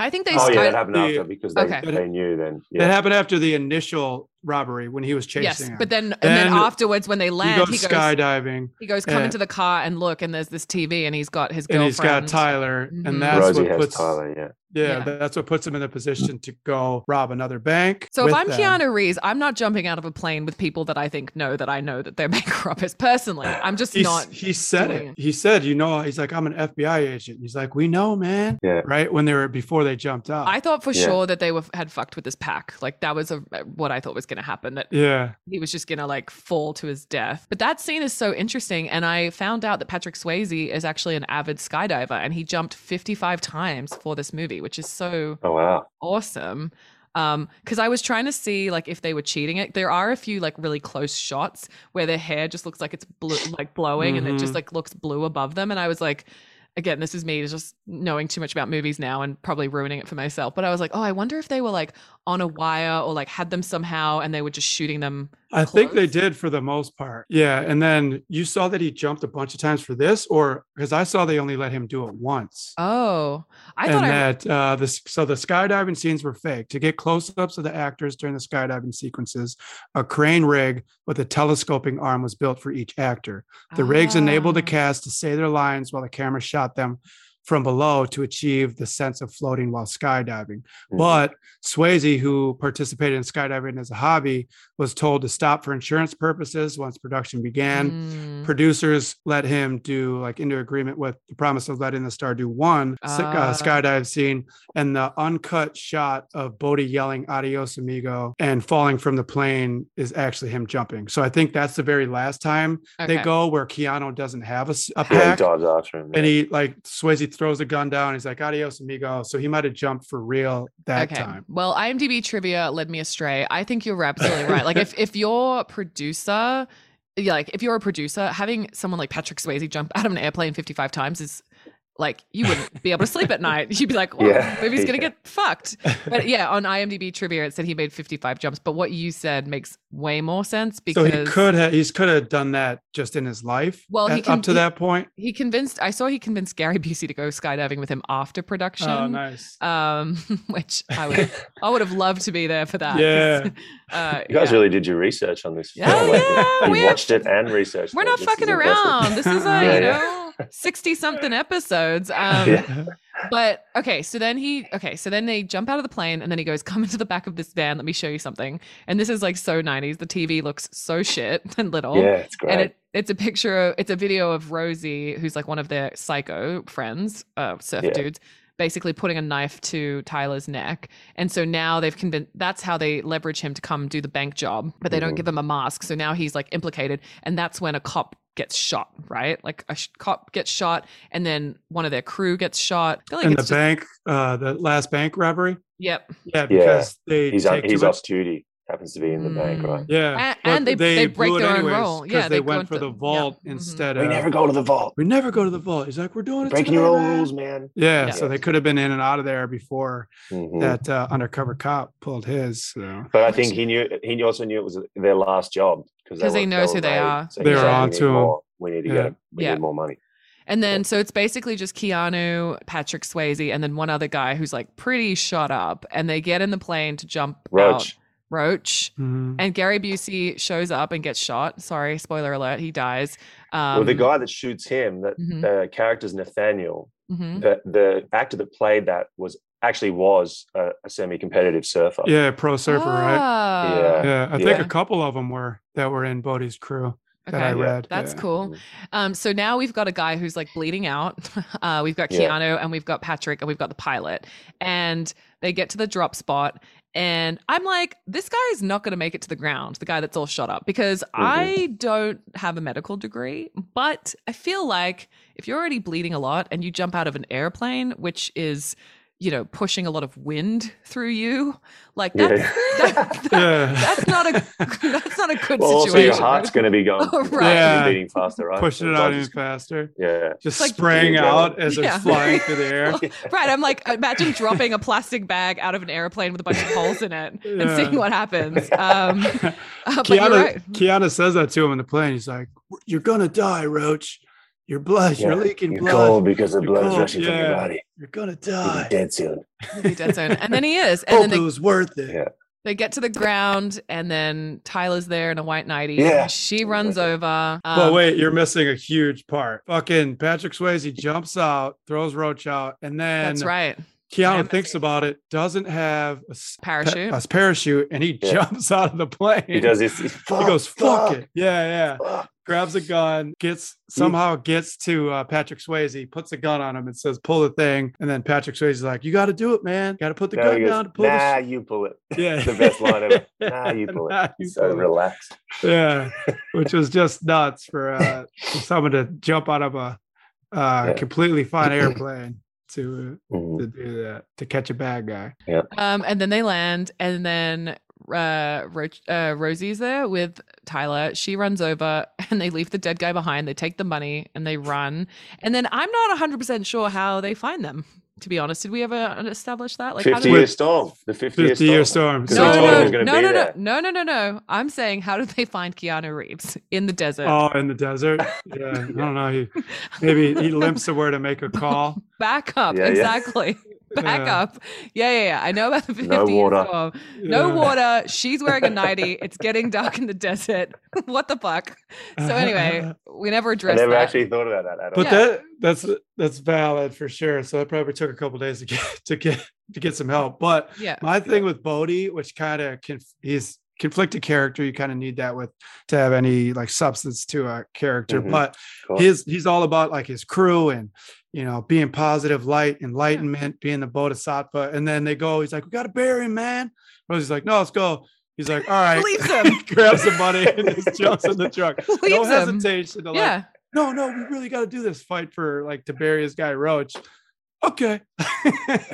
I think they Oh yeah, sky- that happened the- after because they, Okay. they knew then. that happened after the initial robbery when he was chasing Yes, him. but then and then Then afterwards when they he land, goes he goes skydiving he goes come yeah. into the car and look and there's this TV and he's got his girlfriend. and girlfriend. he's got Tyler, Mhm. and that's Rosie what has puts Tyler, yeah. Yeah, Yeah. that's what puts him in the position to go rob another bank. So if I'm them. Keanu Reeves, I'm not jumping out of a plane with people that I think know that I know that they're [laughs] bank robbers. Personally, I'm just He's- not. he said it. it. He said, you know, he's like, I'm an FBI agent. He's like, we know, man. Yeah. Right when they were before they jumped out. I thought for Yeah. sure that they were had fucked with this pack. Like that was a, what I thought was going to happen. That yeah. he was just gonna like fall to his death. But that scene is so interesting, and I found out that Patrick Swayze is actually an avid skydiver, and he jumped 55 times for this movie, which is so Oh wow. awesome. Um, because I was trying to see like if they were cheating it. There are a few like really close shots where their hair just looks like it's blue, like blowing, and it just Mhm. like looks blue above them, and I was like. Again, this is me just knowing too much about movies now and probably ruining it for myself. But I was like, oh, I wonder if they were like on a wire or like had them somehow and they were just shooting them I think they did for the most part. Yeah. And then you saw that he jumped a bunch of times for this, or because I saw they only let him do it once. Oh, I and thought I. that uh this so the skydiving scenes were fake to get close-ups of the actors during the skydiving sequences a crane rig with a telescoping arm was built for each actor the rigs enabled the Ah. cast to say their lines while the camera shot them from below to achieve the sense of floating while skydiving Mhm. but Swayze, who participated in skydiving as a hobby, was told to stop for insurance purposes once production began. Mm. Producers let him do like into agreement with the promise of letting the star do one s- Ah. uh, skydive scene, and the uncut shot of Bodhi yelling "Adios, amigo" and falling from the plane is actually him jumping. So I think that's the very last time they go where Keanu doesn't have a, s- a Yeah, he pack. dives after him. And he like Swayze throws a gun down. He's like, "Adios, amigo." So he might have jumped for real that okay. time. Well, IMDb trivia led me astray. I think you're absolutely right. Like if if your producer, yeah, like if you're a producer, having someone like Patrick Swayze jump out of an airplane 55 times is like you wouldn't be able to sleep at night. [laughs] You'd be like, "Oh, Yeah, the movie's gonna get fucked." But yeah, on IMDb trivia, it said he made 55 jumps. But what you said makes way more sense So because he could have he's could have done that just in his life. Well, he at- can- up to he- that point. he convinced. I saw he convinced Gary Busey to go skydiving with him after production. Oh, nice. um, [laughs] which I would I would have loved to be there for that. Yeah. [laughs] uh, You guys yeah. really did your research on this. Yeah, film, like, yeah, you we watched it and researched. We're it. not This fucking around. This is a Yeah, you yeah. know sixty something episodes. [laughs] Um, Yeah. But okay, so then he okay, so then they jump out of the plane and then he goes, "Come into the back of this van. Let me show you something." And this is like so nineties. The TV looks so shit and little. Yeah, it's great. And it, it's a picture, of, it's a video of Rosie, who's like one of their psycho friends, uh, surf Yeah. dudes, basically putting a knife to Tyler's neck. And so now they've convinced, that's how they leverage him to come do the bank job, but they don't Mhm. give him a mask. So now he's like implicated. And that's when a cop gets shot, right? Like a sh- cop gets shot and then one of their crew gets shot. I feel like in the just- bank, uh, the last bank robbery. Yep. Yeah, because they he's take on, he's too much- off duty. Happens to be in the bank, right? Yeah, And- and they- they break blew it their own anyways rule. 'cause Yeah, they, they went for the to- yeah, vault mhm. instead We of. never go to the vault. We never go to the vault. He's like, we're doing it. Breaking today, your own man." rules, man. Yeah, Yeah. so they could have been in and out of there before Mhm. that uh, undercover cop pulled his. So. But I think he knew. He also knew it was their last job because 'Cause he knows who they are. So They're were like, on "We to him." more. We need to Yeah. get. We Yeah. need more money. And then, so it's basically just Keanu, Patrick Swayze, and then one other guy who's like pretty shot up. And they get in the plane to jump out. Roach. Roach. Mhm. And Gary Busey shows up and gets shot. Sorry, spoiler alert, he dies. Um, well, the guy that shoots him, that Mhm. the character's Nathaniel. mhm. The the actor that played that was actually was a, a semi-competitive surfer. Yeah, pro surfer, right? Ah, Yeah. Yeah, I think Yeah. a couple of them were that were in Bodhi's crew that I Okay. read. That's yeah. cool. Um, so now we've got a guy who's like bleeding out. [laughs] Uh, we've got Yeah. Keanu and we've got Patrick and we've got the pilot. And they get to the drop spot. And I'm like, this guy is not going to make it to the ground, the guy that's all shot up, because Mm-hmm. I don't have a medical degree. But I feel like if you're already bleeding a lot and you jump out of an airplane, which is, you know, pushing a lot of wind through you, like Yeah. that's, that, [laughs] that- Yeah. that's not a that's not a good well, also your heart's going to be going. Oh, [laughs] right. Yeah. beating faster, right? Pushing So it out it's even faster. Yeah. Just like- spraying out as Yeah. it's flying through the air. [laughs] Right. I'm like, imagine dropping a plastic bag out of an airplane with a bunch of holes in it and seeing what happens. Um, uh, but you're Keanu, right. Keanu says that to him in the plane. He's like, "You're gonna die, Roach. Your blood, you're Yeah. leaking You're blood. cold because the You're blood's cold, rushing from your body. You're gonna You'll die. be dead soon. [laughs] He'll be dead soon. And then he is. And Hope then it was worth it." Yeah. they get to the ground, and then Tyler's there in a white nightie. Yeah. She runs over. Um, But wait, you're missing a huge part. Fucking Patrick Swayze jumps out, throws Roach out, and then That's right. Keanu Nemesis. thinks about it, doesn't have a s- pa- Parachute. a parachute, and he Yeah. jumps [laughs] out of the plane. He does this. He goes, "Fuck it!" Yeah, yeah. fuck." Grabs a gun, gets somehow gets to uh, Patrick Swayze, puts a gun on him, and says, "Pull the thing." And then Patrick Swayze's like, "You got to do it, man. Got to put the No, gun goes, down to pull nah, the." you pull it. Yeah, [laughs] the best line ever. [laughs] Nah, you pull it. You so pull it. relaxed. yeah, which was just [laughs] nuts for, uh, for someone to jump out of a uh, Yeah. completely fine [clears throat] airplane to Mhm. to do that to catch a bad guy. Um, and then they land, and then uh, Ro- uh, Rosie's there with Tyler. She runs over, [laughs] and they leave the dead guy behind. They take the money and they run. And then I'm not 100 percent sure how they find them. To be honest, did we ever establish that? Like, 50 do year they- storm. The 50 year 50 storm. year storm. Because no, no, told him he no, no, no, no, no, no, no, no. I'm saying, how did they find Keanu Reeves in the desert? Oh, in the desert. Yeah, I don't know. He maybe he limps somewhere to make a call. [laughs] Back up, Yeah, yeah. Exactly. Back Yeah. up. Yeah, yeah, yeah. I know about the 50 No water. storm. No Yeah. water. She's wearing a nightie. It's getting dark in the desert. [laughs] what the fuck? So anyway, we never addressed I never that. actually thought about that at all. But Yeah. that that's that's valid for sure. So it probably took a couple days to get to get to get some help. But yeah. my thing with Bodhi, which kind of conf- he's conflicted character, you kind of need that with to have any like substance to a character. Mhm. But Cool. his he's all about like his crew and you know being positive light enlightenment being the bodhisattva. And then they go he's like we gotta bury him man. Rosie's like no let's go. He's like all right. Leaves [laughs] him. grabs the money and just jumps in the truck. [laughs] No Leaves him. hesitation like Yeah. no no we really got to do this fight for like to bury his guy roach okay [laughs]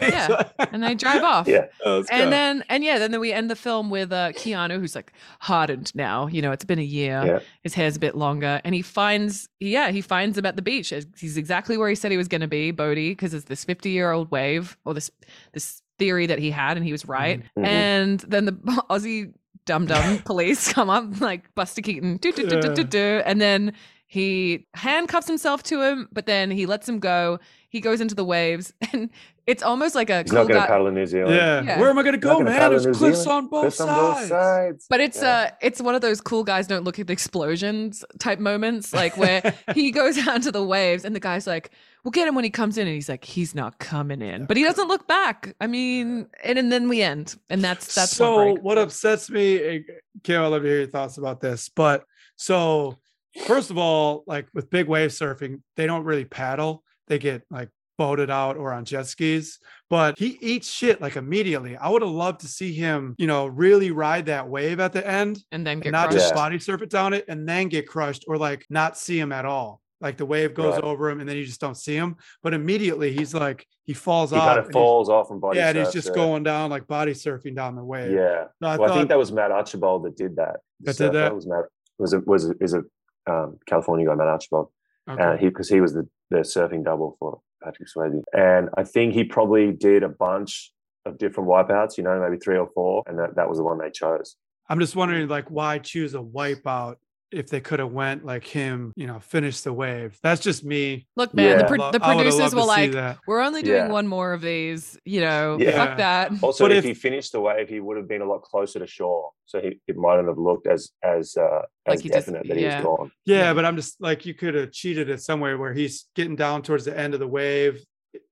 Yeah. And they drive off. Yeah. Let's go. And then and yeah, then we end the film with uh Keanu who's like hardened now. You know, it's been a year. Yeah. His hair's a bit longer. And he finds yeah, he finds him at the beach. He's exactly where he said he was gonna be, Bodhi, because it's this 50-year-old wave or this this theory that he had, and he was right. Mhm. And then the [laughs] Aussie dum dum [laughs] police come up like Buster Keaton, do, do, do, do, do, do, and then he handcuffs himself to him, but then he lets him go. He goes into the waves, [laughs] and it's almost like a He's cool not going to guy. paddle in New Zealand. yeah. Yeah. where am i gonna go gonna man there's cliffs Zealand. on both Cliffs on sides both sides. But it's Yeah. uh it's one of those cool guys don't look at the explosions type moments, like where [laughs] he goes out to the waves and the guy's like, We'll get him when he comes in, and he's like, he's not coming in. But he doesn't look back. I mean, and, and then we end. And that's that's so what upsets me kim i'd love to hear your thoughts about this but so first of all like with big wave surfing they don't really paddle they get like boated out or on jet skis but he eats shit like immediately i would have loved to see him you know really ride that wave at the end and then get and not crushed. just body surf it down it and then get crushed or like not see him at all like the wave goes Right. over him and then you just don't see him but immediately he's like he falls He off kind of falls off and body yeah and he's just yeah. going down like body surfing down the wave Yeah. So I well, I think that was Matt Archbold that did that. The That did that? surfer Was Matt was it was it, is a um, California guy, Matt Archbold, okay. and he because he was the the surfing double for Patrick Swayze, and I think he probably did a bunch of different wipeouts. You know, maybe three or four, and that, that was the one they chose. I'm just wondering, like, why choose a wipeout if they could have went like him, you know, finish the wave? That's just me. Look, man, the, pro- the producers were like, that. we're only doing Yeah. one more of these, you know, Yeah. fuck that. Also, But if, if- he finished the wave, he would have been a lot closer to shore, so he it mightn't have looked as as uh, Like as he just- definite that he yeah. was gone. Yeah, Yeah. but I'm just like, you could have cheated it somewhere where he's getting down towards the end of the wave,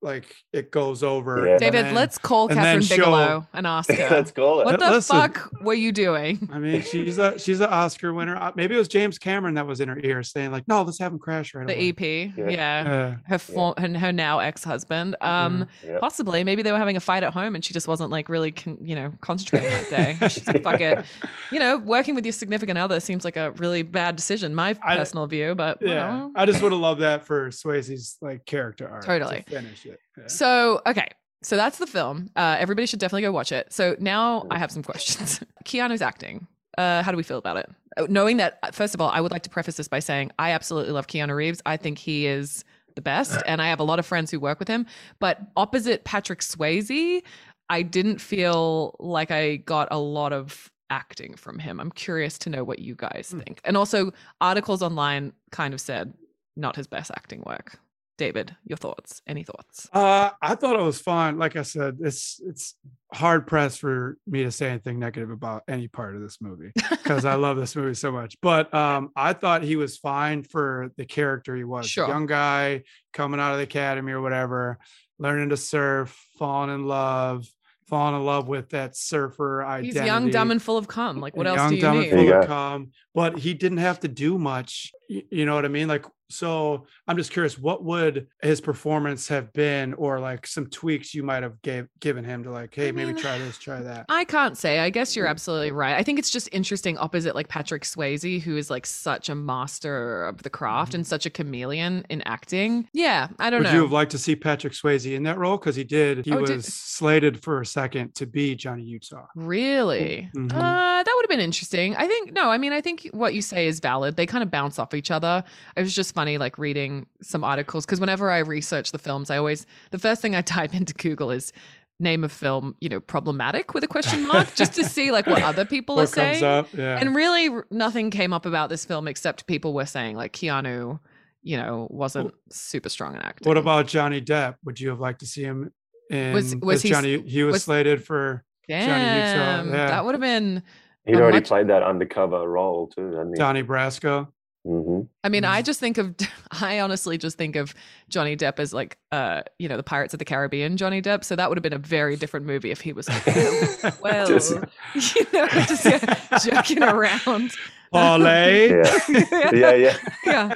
like it goes over. Yeah. David, then- let's call and Kathryn Bigelow and ask her. Let's call it. what the Listen. fuck were you doing? I mean, she's a she's an Oscar winner. Uh, Maybe it was James Cameron that was in her ear saying like, "No, let's have him crash right The away." EP, Yeah. yeah. Yeah. Her, for, her, her now ex-husband. Um, Yeah. possibly, maybe they were having a fight at home, and she just wasn't like really, con- you know, concentrating that day. [laughs] She's like, "Fuck it," you know. Working with your significant other seems like a really bad decision. My I- personal view, but Yeah, well. I just would have loved that for Swayze's like character arc. to Totally. finish Yeah. So, okay. So that's the film. Uh, everybody should definitely go watch it. So now. I have some questions. [laughs] Keanu's acting. Uh, how do we feel about it? Uh, Knowing that, uh, first of all, I would like to preface this by saying I absolutely love Keanu Reeves. I think he is the best, and I have a lot of friends who work with him. But opposite Patrick Swayze, I didn't feel like I got a lot of acting from him. I'm curious to know what you guys Hmm. think. And also, articles online kind of said not his best acting work. David, your thoughts? Any thoughts? Uh, I thought it was fun. Like I said, it's it's hard pressed for me to say anything negative about any part of this movie because I love this [laughs] movie so much. But um, I thought he was fine for the character he was. Sure. Young guy coming out of the academy or whatever, learning to surf, falling in love, falling in love with that surfer identity. He's young, dumb, and full of cum. Like, what else young, do you dumb, need? and full There you of cum, but he didn't have to do much. You know what I mean? Like, so I'm just curious, what would his performance have been, or like some tweaks you might have gave given him to like, hey, maybe mean, try this, try that. I can't say. I guess you're absolutely right. I think it's just interesting opposite like Patrick Swayze, who is like such a master of the craft and such a chameleon in acting. Yeah, I don't Mm-hmm. Would know. you have liked to see Patrick Swayze in that role? Because he did. He Oh, was did- slated for a second to be Johnny Utah. Really? Mhm. Uh, that would have been interesting. I think, no, I mean, I think what you say is valid. They kind of bounce off each other. It was just funny, like reading some articles, because whenever I research the films, I always, the first thing I [laughs] type into Google is name of film, you know, problematic with a question mark, just to see like what other people are What comes saying. up? Yeah. And really, nothing came up about this film except people were saying like Keanu, you know, wasn't super strong in acting. what about Johnny Depp? Would you have liked to see him in Was- was as he Johnny? He was, was- slated for. Johnny Utah, yeah. that would have been. He'd already much- played that undercover role too, hadn't he? Donnie Brasco. hmm I mean. I just think of, [laughs] I honestly just think of Johnny Depp as like, uh, you know, the Pirates of the Caribbean Johnny Depp. So that would have been a very different movie if he was like, [laughs] well, well, Just- [laughs] you know, just yeah, joking around. Parlay. [laughs] [laughs] Yeah, yeah, yeah. [laughs]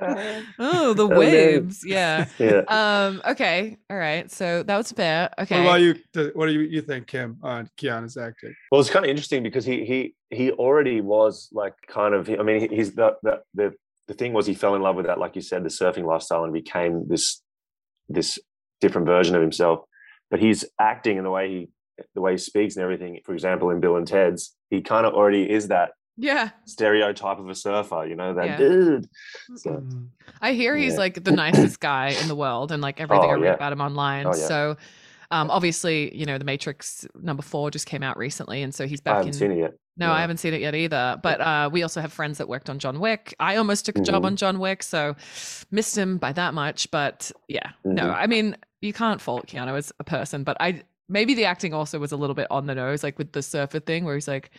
yeah. oh, the Oh, man. waves. Yeah. yeah. Um. Okay. All right. So that was fair. Okay. What about you? What do you, you think, Kim, on Keanu's acting? Well, it's kind of interesting because he he he already was like kind of. I mean, he's the the the the thing was he fell in love with that, like you said, the surfing lifestyle, and became this this different version of himself. But he's acting and the way he the way he speaks and everything. For example, in Bill and Ted's, he kind of already is that Yeah. stereotype of a surfer. You know that Yeah. dude. So. I hear he's Yeah. like the nicest guy in the world and like everything Oh, I read yeah. about him online. Oh, yeah. So um obviously, you know, The Matrix number 4 just came out recently and so he's back I back haven't in seen it yet. No, No. I haven't seen it yet either. But uh we also have friends that worked on John Wick. I almost took a job Mhm. on John Wick, so missed him by that much, but yeah. No, Mhm. I mean, you can't fault Keanu as a person, but I maybe the acting also was a little bit on the nose like with the surfer thing where he's like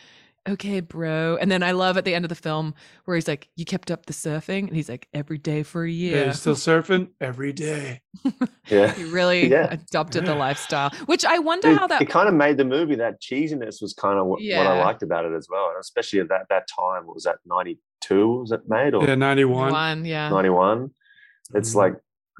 okay, bro. And then I love at the end of the film where he's like, You kept up the surfing? And he's like, Every day for a Yeah. year. you still surfing every day. [laughs] Yeah. He really [laughs] Yeah. adopted the lifestyle, which I wonder It, how that. it kind of made the movie that cheesiness was kind of what, what I liked about it as well, and especially at that that time. What was that? Ninety two was it made or Yeah, 91. One, yeah. ninety one? It's Mhm. like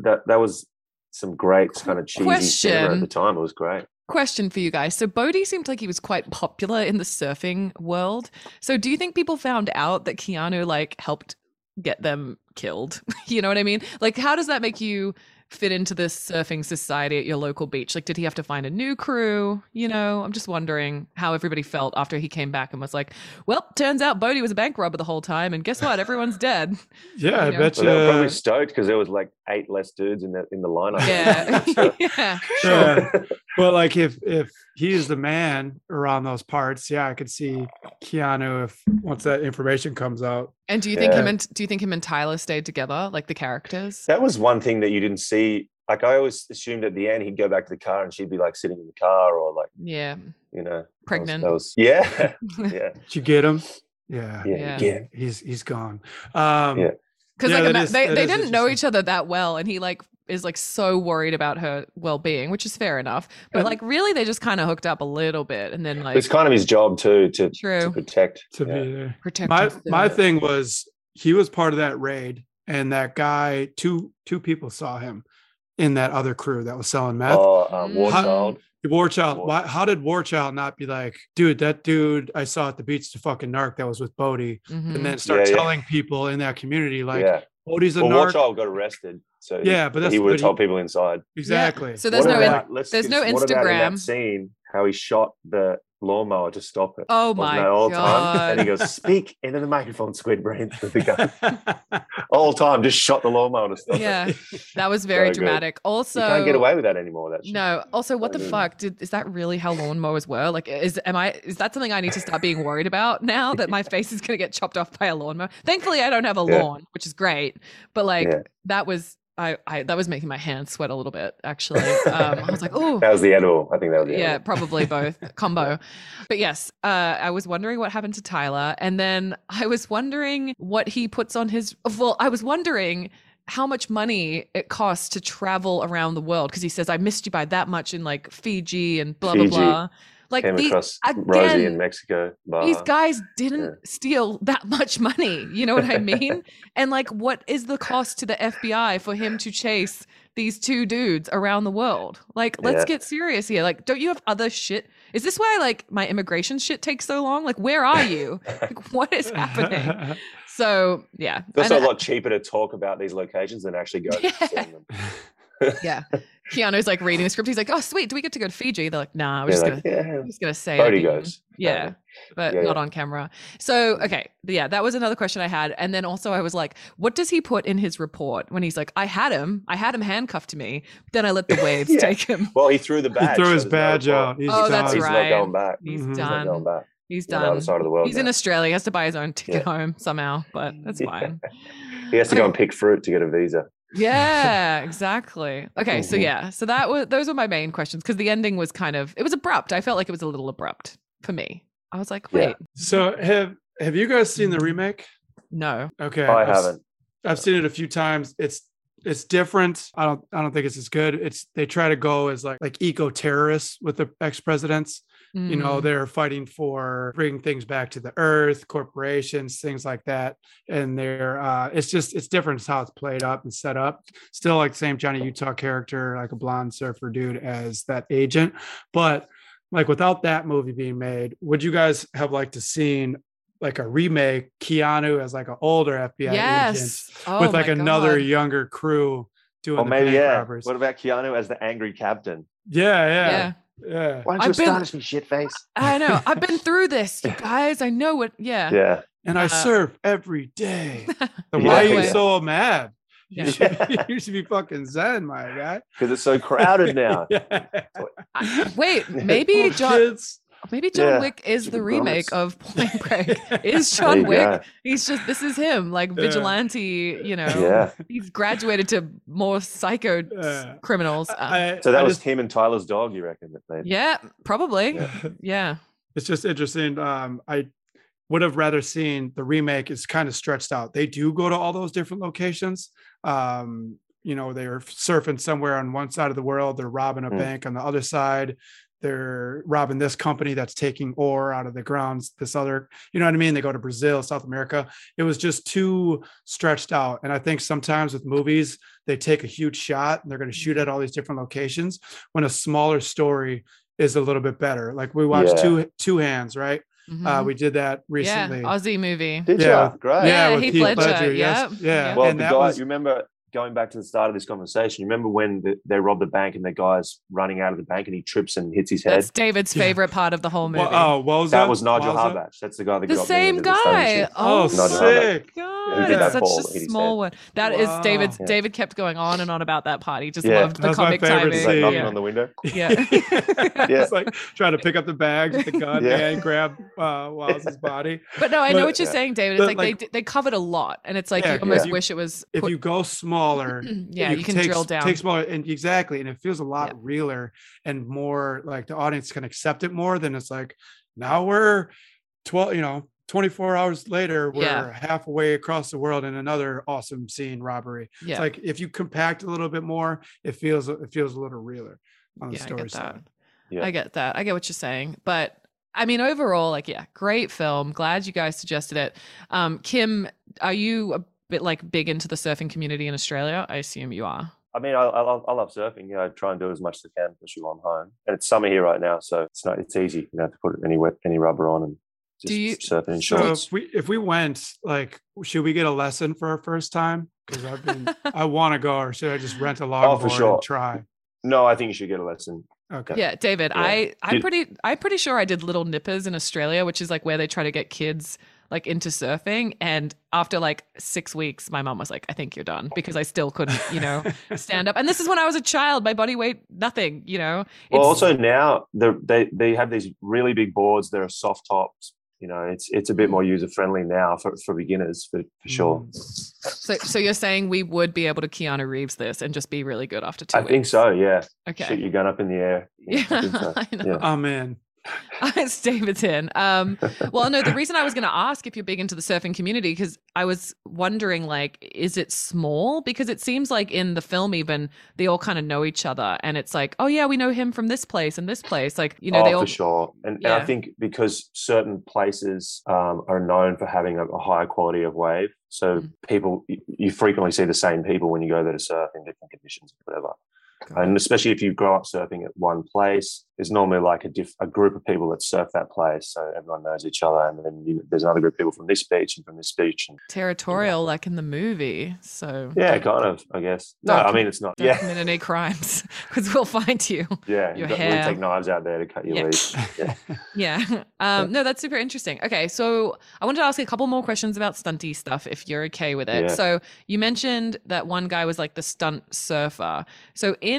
that. That was some great kind of cheesy Question. at the time. It was great. Question for you guys. So Bodhi seemed like he was quite popular in the surfing world. So do you think people found out that Keanu like helped get them killed? [laughs] you know what I mean? Like how does that make you fit into this surfing society at your local beach? Like did he have to find a new crew? You know, I'm just wondering how everybody felt after he came back and was like, "Well, turns out Bodhi was a bank robber the whole time and guess what? Everyone's dead." [laughs] Yeah, I You know? bet Well, you. they were probably uh, stoked because there was like eight less dudes in the in the lineup. Yeah. [laughs] So- yeah. Yeah. But like if if he's the man around those parts, yeah, I could see Keanu if once that information comes out. And do you think him and do you think him and Tyler stayed together, like the characters? That was one thing that you didn't see. Like I always assumed at the end he'd go back to the car and she'd be like sitting in the car or like Yeah. you know that was- Pregnant. That was, yeah, [laughs] yeah, Did you get him? Yeah. yeah, Yeah. yeah. He's he's gone. Um Yeah. Because Yeah, like that ima- is- they, they didn't know each other that well, and he like is like so worried about her well being, which is fair enough. But like really, they just kind of hooked up a little bit, and then like It's kind of his job too to, to true protect. to yeah. be there. protect. My yourself. my thing was he was part of that raid and that guy two two people saw him in that other crew that was selling meth. Oh, um, War Mm. Child. Warchild, War- why, how did Warchild not be like, dude, that dude I saw at the beach, the fucking narc that was with Bodhi, Mhm. and then start Yeah, yeah. telling people in that community like yeah. Bodhi's a Well, narc. Child got arrested, so Yeah, but that's- he would but have he- told people inside. Exactly. So there's What no in- about- let's there's no just- what about in Instagram. that scene how he shot the lawnmower to stop it. Oh my that all the time? And he goes, "Speak into the microphone, Squid Brain." with the gun. all time, just shot the lawnmower to stop Yeah, it. [laughs] that was very So good. dramatic. Also, you can't get away with that anymore. That shit. No. Also, what the mean- fuck? Did is that really how lawnmowers were? Like, is am I? Is that something I need to start being worried about now that my face is gonna get chopped off by a lawnmower? Thankfully, I don't have a Yeah. lawn, which is great. But like, Yeah. that was I, I that was making my hands sweat a little bit actually. Um, I was like, oh, [laughs] That was the edible. I think that was the yeah, probably both [laughs] combo. But yes, uh, I was wondering what happened to Tyler, and then I was wondering what he puts on his. Well, I was wondering how much money it costs to travel around the world because he says I missed you by that much in like Fiji and blah Fiji. blah blah. Like Came the, across Rosie again, in Mexico. these guys didn't Yeah. steal that much money. You know what I [laughs] mean? and like, what is the cost to the FBI for him to chase these two dudes around the world? Like, let's Yeah. get serious here. Like, don't you have other shit? Is this why like my immigration shit takes so long? Like, where are you? like, [laughs] what is happening? So yeah, It's also And a lot cheaper to talk about these locations than actually go [laughs] Yeah. To see them. yeah. Keanu's like reading the script. He's like, "Oh, sweet. Do we get to go to Fiji?" They're like, "Nah, we're Yeah, just like, gonna." yeah. I'm just gonna say it Bodhi goes. Yeah, but Yeah, not yeah. on camera. So, okay, yeah, that was another question I had. And then also, I was like, what does he put in his report when he's like, I had him, I had him handcuffed to me, then I let the [laughs] waves Yeah. take him. Well, he threw the badge. he threw his there's no badge report. out. He's Oh, that's done. He's right. not going back. He's Mhm. He's not going done. He's on the other done. side of the world. He's in. Australia. He has to buy his own ticket Yeah. home somehow, but that's [laughs] Yeah. fine. He has to go and pick fruit to get a visa. Yeah, exactly. Okay, so Mhm. yeah, so that was those were my main questions because the ending was kind of it was abrupt. I felt like it was a little abrupt for me. I was like, Yeah. wait, So have have you guys seen the remake? no. Okay, I I've s- haven't. I've seen it a few times. It's it's different. I don't I don't think it's as good. It's they try to go as like like eco terrorists with the ex presidents. You know, Mm. they're fighting for bringing things back to the earth, corporations, things like that. And they're uh it's just it's different how it's played up and set up. Still like same Johnny Utah character, like a blonde surfer dude as that agent. But like without that movie being made, would you guys have liked to seen like a remake, Keanu as like an older FBI agent? Oh with like another God. younger crew doing Or the maybe, bank yeah. robbers. What about Keanu as the angry captain? yeah, Yeah. yeah, yeah, Why don't you I've been- astonish me, shitface? I know. I've been [laughs] through this, you guys. I know what. Yeah. Yeah. And I Uh, surf every day. [laughs] So Yeah. why are you so mad? Yeah. You, should be, [laughs] you should be fucking zen, my guy. Because it's so crowded now. yeah. I- wait, maybe Poor John. kids. Maybe John Yeah. Wick is the remake grown-ups. of Point [laughs] Break. Is John Wick? go. He's just this is him, like Yeah. vigilante. You know, Yeah. he's graduated to more psycho s- Yeah. criminals. Uh, I- So that I was just- him and Tyler's dog, you reckon? That they yeah, probably. Yeah. Yeah. it's just interesting. Um, I would have rather seen the remake is kind of stretched out. They do go to all those different locations. Um, you know, they're surfing somewhere on one side of the world, they're robbing a Mm. bank on the other side. They're robbing this company that's taking ore out of the grounds. This other, you know what I mean? They go to Brazil, South America. It was just too stretched out. And I think sometimes with movies, they take a huge shot and they're going to shoot at all these different locations when a smaller story is a little bit better. Like we watched Yeah. two two hands, right? Uh, Mhm. we did that recently. yeah, recently. Aussie movie. did Yeah. ya? Great. Yeah, with Heath Ledger, yes, yep, yeah. Well, and the that guy, was you remember going back to the start of this conversation, you remember when the, they robbed the bank and the guy's running out of the bank and he trips and hits his head? That's David's Yeah. favorite part of the whole movie. Well, oh, Woza? that was Nigel Woza? Harbach. That's the guy that the got me same into the stone guy. shit. Oh, Oh, Nigel my sick. God, it's such ball a that hit his small one. That is Wow. David. Yeah. David kept going on and on about that part. He just Yeah. loved the That's my comic favorite timing. He's like knocking Yeah. on the window. yeah. [laughs] it's like trying to pick up the bag with the gun Yeah. and grab uh, Wowza's body. But no, I know But- what you're Yeah. saying, David. It's But, like, like- they they covered a lot, and it's like Yeah, you almost yeah. wish it was. If you go smaller, [clears throat] yeah, you, can take, drill down. Take smaller, and exactly, and it feels a lot Yeah. realer and more like the audience can accept it more than it's like now we're twelve, you know, twenty four hours later, we're Yeah. halfway across the world in another awesome scene robbery. yeah, It's like if you compact a little bit more, it feels it feels a little realer on the yeah, I story get that. side. Yeah. I get that. I get what you're saying, but I mean, overall, like, yeah, great film. Glad you guys suggested it. Um, Kim, are you a bit like big into the surfing community in Australia? I assume you are. I mean, I, I, love, I love surfing. You know, I try and do it as much as I can, especially while I'm home. And it's summer here right now, so it's not. It's easy. You don't have to put any wet, any rubber on and just Do you- surfing in So shorts. if we if we went, like, should we get a lesson for our first time? Because I've been [laughs] I want to go, or should I just rent a longboard Oh, for sure. and try? no, I think you should get a lesson. Okay. Yeah, David, Yeah. I I'm Did- pretty I'm pretty sure I did Little Nippers in Australia, which is like where they try to get kids like into surfing. And after like six weeks, my mom was like, "I think you're done," because I still couldn't, you know, [laughs] stand up. And this is when I was a child. My body weight nothing, you know. Well, also now they they have these really big boards. There are soft tops. You know, it's it's a bit more user friendly now for, for beginners for, for sure. Mm. So, so you're saying we would be able to Keanu Reeves this and just be really good after two I think so. Yeah. Okay. Shoot your gun up in the air. [laughs] Yeah, I think so. [laughs] I know. Yeah. Oh man. [laughs] it's Davidson. Um, well, no, the reason I was going to ask if you're big into the surfing community because I was wondering, like, is it small? Because it seems like in the film, even they all kind of know each other, and it's like, oh yeah, we know him from this place and this place. Like, you know, oh, they all. for sure. And, and I think because certain places um, are known for having a, a higher quality of wave, so Mm. people you, you frequently see the same people when you go there to surf in different conditions, or whatever. And especially if you grow up surfing at one place, there's normally like a diff- a group of people that surf that place, so everyone knows each other. And then you, there's another group of people from this beach and from this beach, and territorial, like in the movie. So yeah, kind of, I guess. No, I mean it's not. Yeah, commit any crimes [laughs] because we'll find you. yeah. your you hair. take knives out there to cut your Yeah. leash. [laughs] Yeah. Yeah. Um, no, that's super interesting. Okay. So I wanted to ask you a couple more questions about stunty stuff if you're okay with it. Yeah. So you mentioned that one guy was like the stunt surfer. So in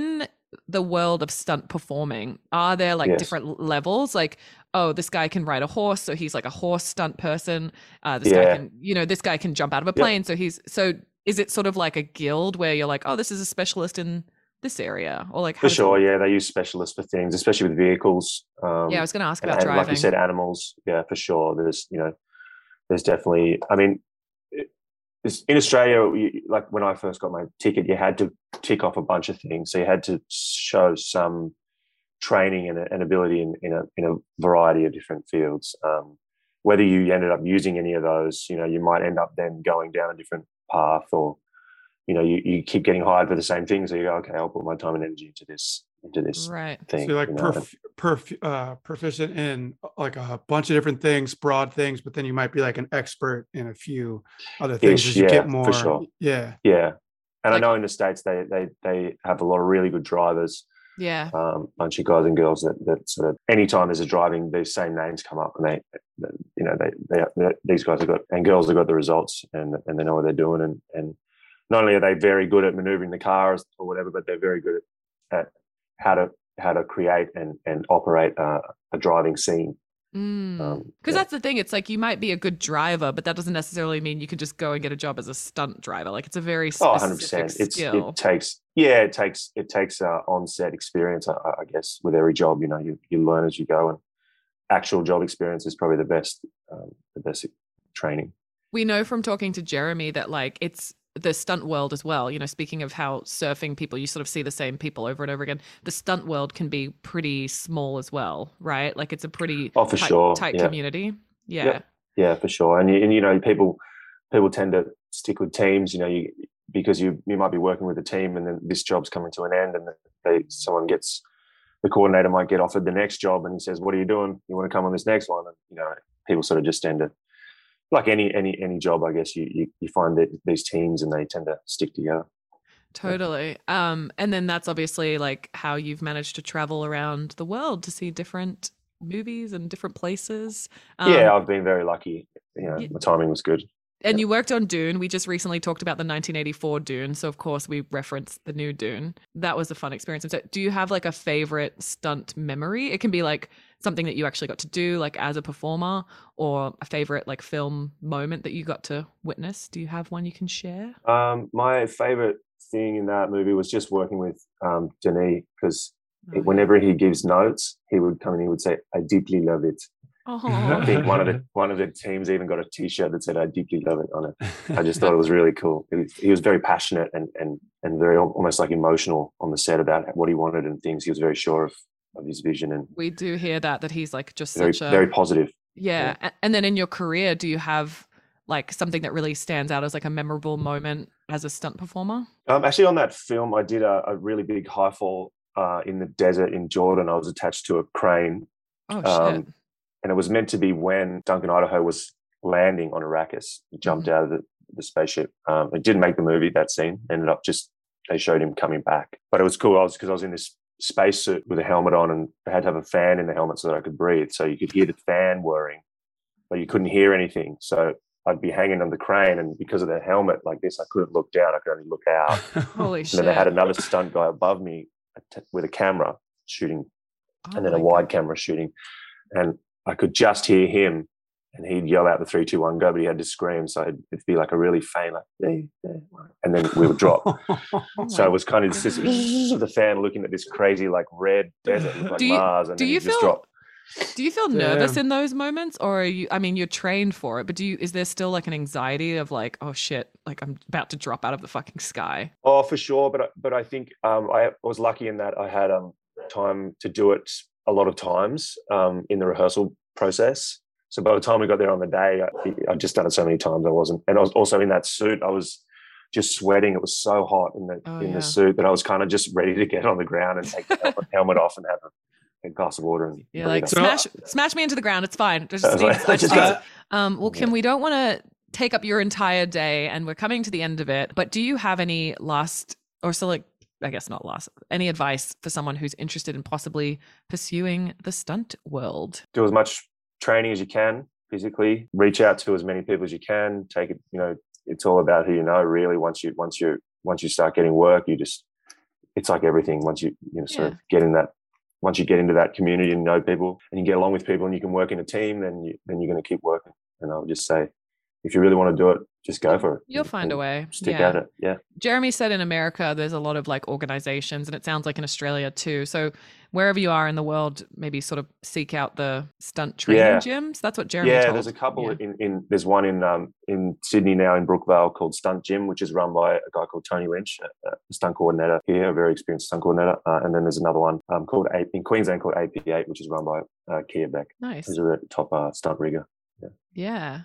the world of stunt performing, are there like Yes. different levels? Like, oh, this guy can ride a horse, so he's like a horse stunt person. Uh, this guy can, you know, this guy can jump out of a Yep. plane, so he's so. Is it sort of like a guild where you're like, oh, this is a specialist in this area, or like For does it sure, yeah, they use specialists for things, especially with vehicles. Um, Yeah, I was going to ask about and driving. like you said, animals. Yeah, for sure. There's, you know, there's definitely. I mean, in Australia, like when I first got my ticket, you had to tick off a bunch of things. So you had to show some training and, and ability in, in a in a variety of different fields. Um, whether you ended up using any of those, you know, you might end up then going down a different path, or you know, you, you keep getting hired for the same thing. So you go, okay, I'll put my time and energy into this into this right. So thing. you're like you know, perf- perf- uh, proficient in uh, like a bunch of different things, broad things, but then you might be like an expert in a few other things Ish, as you yeah, get for sure. Yeah. Yeah, and Like- I know in the states they they they have a lot of really good drivers. Yeah. Um, bunch of guys and girls that that sort of anytime there's a driving, these same names come up, and they, they you know, they, they they these guys have got and girls have got the results, and and they know what they're doing, and and not only are they very good at maneuvering the cars or whatever, but they're very good at, at how to how to create and and operate a, a driving scene. Because Um, Mm. yeah. that's the thing. It's like you might be a good driver, but that doesn't necessarily mean you can just go and get a job as a stunt driver. Like it's a very Oh, specific 100 percent. It's skill. it takes yeah, it takes it takes uh, on-set experience. I, I guess with every job, you know, you you learn as you go, and actual job experience is probably the best um, the best training. we know from talking to Jeremy that like it's the stunt world as well. You know, speaking of how surfing people, you sort of see the same people over and over again. The stunt world can be pretty small as well, right? Like it's a pretty Oh, for tight, sure. tight Yeah. community. Yeah. Yep. Yeah, for sure. And you, and you know, people people tend to stick with teams. You know, you because you you might be working with a team, and then this job's coming to an end, and they someone gets the coordinator might get offered the next job, and he says, "What are you doing? You want to come on this next one?" And you know, people sort of just tend to. Like any any any job, I guess you you, you find that these teams and they tend to stick together. Totally. Um, and then that's obviously like how you've managed to travel around the world to see different movies and different places. Um, yeah, I've been very lucky. You know, my timing was good. And you worked on Dune. We just recently talked about the 1984 Dune, so of course we referenced the new Dune. That was a fun experience. And so, do you have like a favorite stunt memory? It can be like something that you actually got to do, like as a performer, or a favorite like film moment that you got to witness. Do you have one you can share? Um, my favorite thing in that movie was just working with um, Denis because Oh, whenever he gives notes, he would come in. He would say, "I deeply love it." Oh, I think one of the [laughs] one of the teams even got a T-shirt that said "I deeply love it" on it. [laughs] I just thought it was really cool. He was, he was very passionate and and and very almost like emotional on the set about what he wanted and things. He was very sure of of his vision and we do hear that that he's like just very such a very positive. Yeah. a- And then in your career, do you have like something that really stands out as like a memorable moment as a stunt performer? Um, actually, on that film, I did a, a really big high fall uh, in the desert in Jordan. I was attached to a crane Oh shit. Um, and it was meant to be when Duncan Idaho was landing on Arrakis. He jumped Mm-hmm. out of the, the spaceship. Um, it didn't make the movie that scene. Ended up just they showed him coming back. But it was cool. I was because I was in this spacesuit with a helmet on, and I had to have a fan in the helmet so that I could breathe. So you could hear the fan whirring, but you couldn't hear anything. So I'd be hanging on the crane, and because of the helmet like this, I couldn't look down. I could only look out. [laughs] Holy And shit. then they had another stunt guy above me with a camera shooting Oh and then a wide camera shooting, and I could just hear him and he'd yell out the three, two, one, go, but he had to scream, so it'd, it'd be like a really faint, like, "Hey, hey," and then we would drop. [laughs] Oh so it was kind of just this [laughs] the fan looking at this crazy like red desert, like Do you- Mars, and do then you he'd just feel- drop. Do you feel nervous Damn. in those moments, or are you? I mean, you're trained for it, but do you? Is there still like an anxiety of like, oh shit, like I'm about to drop out of the fucking sky? Oh, for sure. But I- but I think um, I was lucky in that I had um, time to do it a lot of times um, in the rehearsal process. So by the time we got there on the day, I, I'd just done it so many times. I wasn't, and I was also in that suit. I was just sweating. It was so hot in the Oh, in yeah. the suit that I was kind of just ready to get on the ground and take the helmet, [laughs] helmet off and have a, a glass of water. And You're like smash, smash me into the ground. It's fine. Just I like, I just just Um, well, Kim, Yeah. we don't want to take up your entire day, and we're coming to the end of it. But do you have any last, or so like, I guess not last, any advice for someone who's interested in possibly pursuing the stunt world? do as much training as you can physically. Reach out to as many people as you can. Take it you know it's all about who you know really. Once you once you once you start getting work you just it's like everything. Once you you know sort Yeah. of get in that once you get into that community and know people and you get along with people and you can work in a team then you then you're going to keep working. And i'll just say if you really want to do it just go for it You'll find a way. stick yeah. at it yeah Jeremy said in America, there's a lot of like organizations, and it sounds like in Australia too. So wherever you are in the world, maybe sort of seek out the stunt training Yeah. gyms. That's what Jeremy yeah told. there's a couple Yeah. in, in there's one in um in sydney now in brookvale called stunt gym which is run by a guy called tony lynch a, a stunt coordinator here a very experienced stunt coordinator uh, and then there's another one um, called A- in queensland called ap8 which is run by uh, kia beck Nice. who's a top uh, stunt rigger Yeah.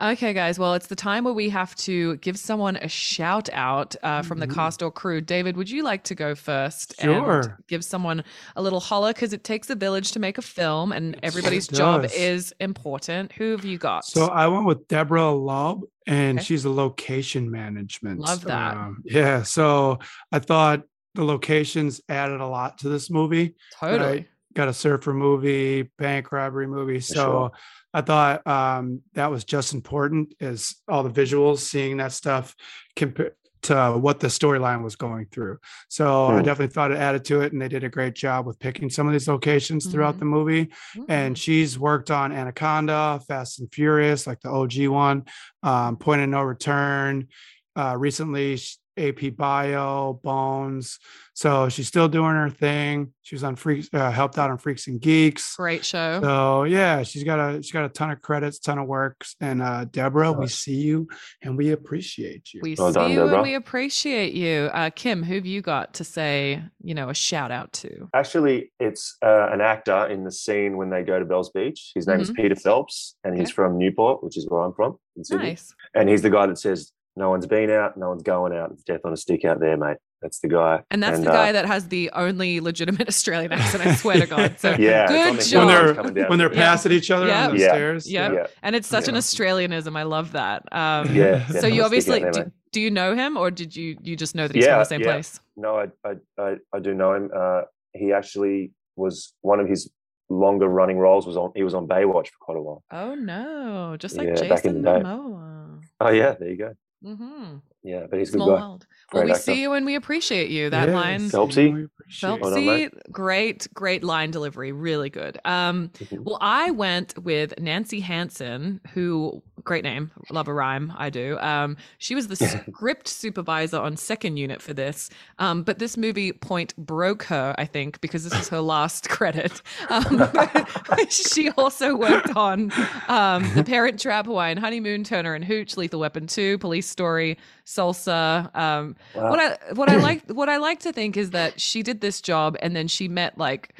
Okay, guys. Well, it's the time where we have to give someone a shout out uh, from the Mhm. cast or crew. David, would you like to go first Sure. and give someone a little holler? Because it takes a village to make a film, and everybody's job is important. Who have you got? So I went with Deborah Loeb, and Okay. she's a location management. Love that. Um, yeah. So I thought the locations added a lot to this movie. totally. Got a surfer movie, bank robbery movie. So sure. I thought um, that was just important as all the visuals, seeing that stuff compared to what the storyline was going through. So I Hmm. definitely thought it added to it, and they did a great job with picking some of these locations throughout Mhm. the movie and Mm. she's worked on Anaconda, Fast and Furious, like the OG one, um, Point of No Return. Uh, recently, sh- AP Bio, Bones. So she's still doing her thing. She was on Freaks, uh, helped out on Freaks and Geeks. great show. So yeah, she's got a she's got a ton of credits, ton of works. And uh, Deborah, we see you and we appreciate you. we Well see done, you and we appreciate you. Uh, Kim, who have you got to say, you know, a shout out to? actually it's uh, an actor in the scene when they go to Bells Beach his name is Mm-hmm. Peter Phelps and he's from Newport which is where I'm from in Sydney Nice. and he's the guy that says no one's been out no one's going out it's death on a stick out there mate that's the guy And that's the uh, guy that has the only legitimate [laughs] Australian accent, I swear to God. So Yeah, good the job. when they're when they're Yeah. passing each other Yeah. on the Yeah. stairs. Yeah. yeah And it's such an Australianism. I love that. Um, yeah [laughs] so you on a stick obviously there, do, do you know him or did you you just know that he's from the same yeah. place? no I, I I I do know him uh he actually was one of his longer running roles was on he was on Baywatch for quite a while Oh no, just like Yeah, back in Jason the day. Momoa. oh yeah there you go Mm-hmm. yeah but he's a good Small guy world. Well, we actor. see you and we appreciate you. That Yes, line, Phelpsy? we. Well Phelpsy, great, great line delivery, really good. Um, Mhm. Well, I went with Nancy Hansen, who great name, love a rhyme, I do. Um, she was the [laughs] script supervisor on second unit for this, um, but this movie point broke her, I think, because this is her [laughs] last credit. Um, [laughs] she also worked on um, The Parent Trap, Hawaiian Honeymoon, Turner and Hooch, Lethal Weapon Two, Police Story, Salsa. Um, Wow. what I what I [clears throat] like what I like to think is that she did this job and then she met like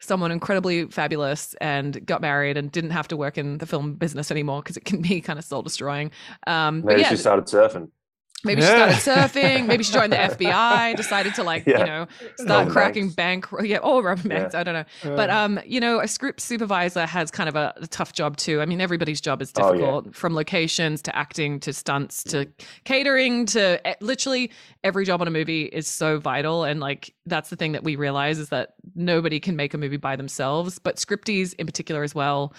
someone incredibly fabulous and got married and didn't have to work in the film business anymore because it can be kind of soul destroying. Um, but maybe yeah, she started surfing maybe she started surfing. Maybe she joined the FBI. Decided to like you know start cracking Banks. bank. Yeah, or Yeah. Banks. I don't know. But Uh, um, you know, a script supervisor has kind of a, a tough job too. I mean, everybody's job is Oh, yeah. difficult, from locations to acting to stunts to catering to literally every job on a movie is so vital. And like that's the thing that we realize is that nobody can make a movie by themselves, but scripties in particular as well.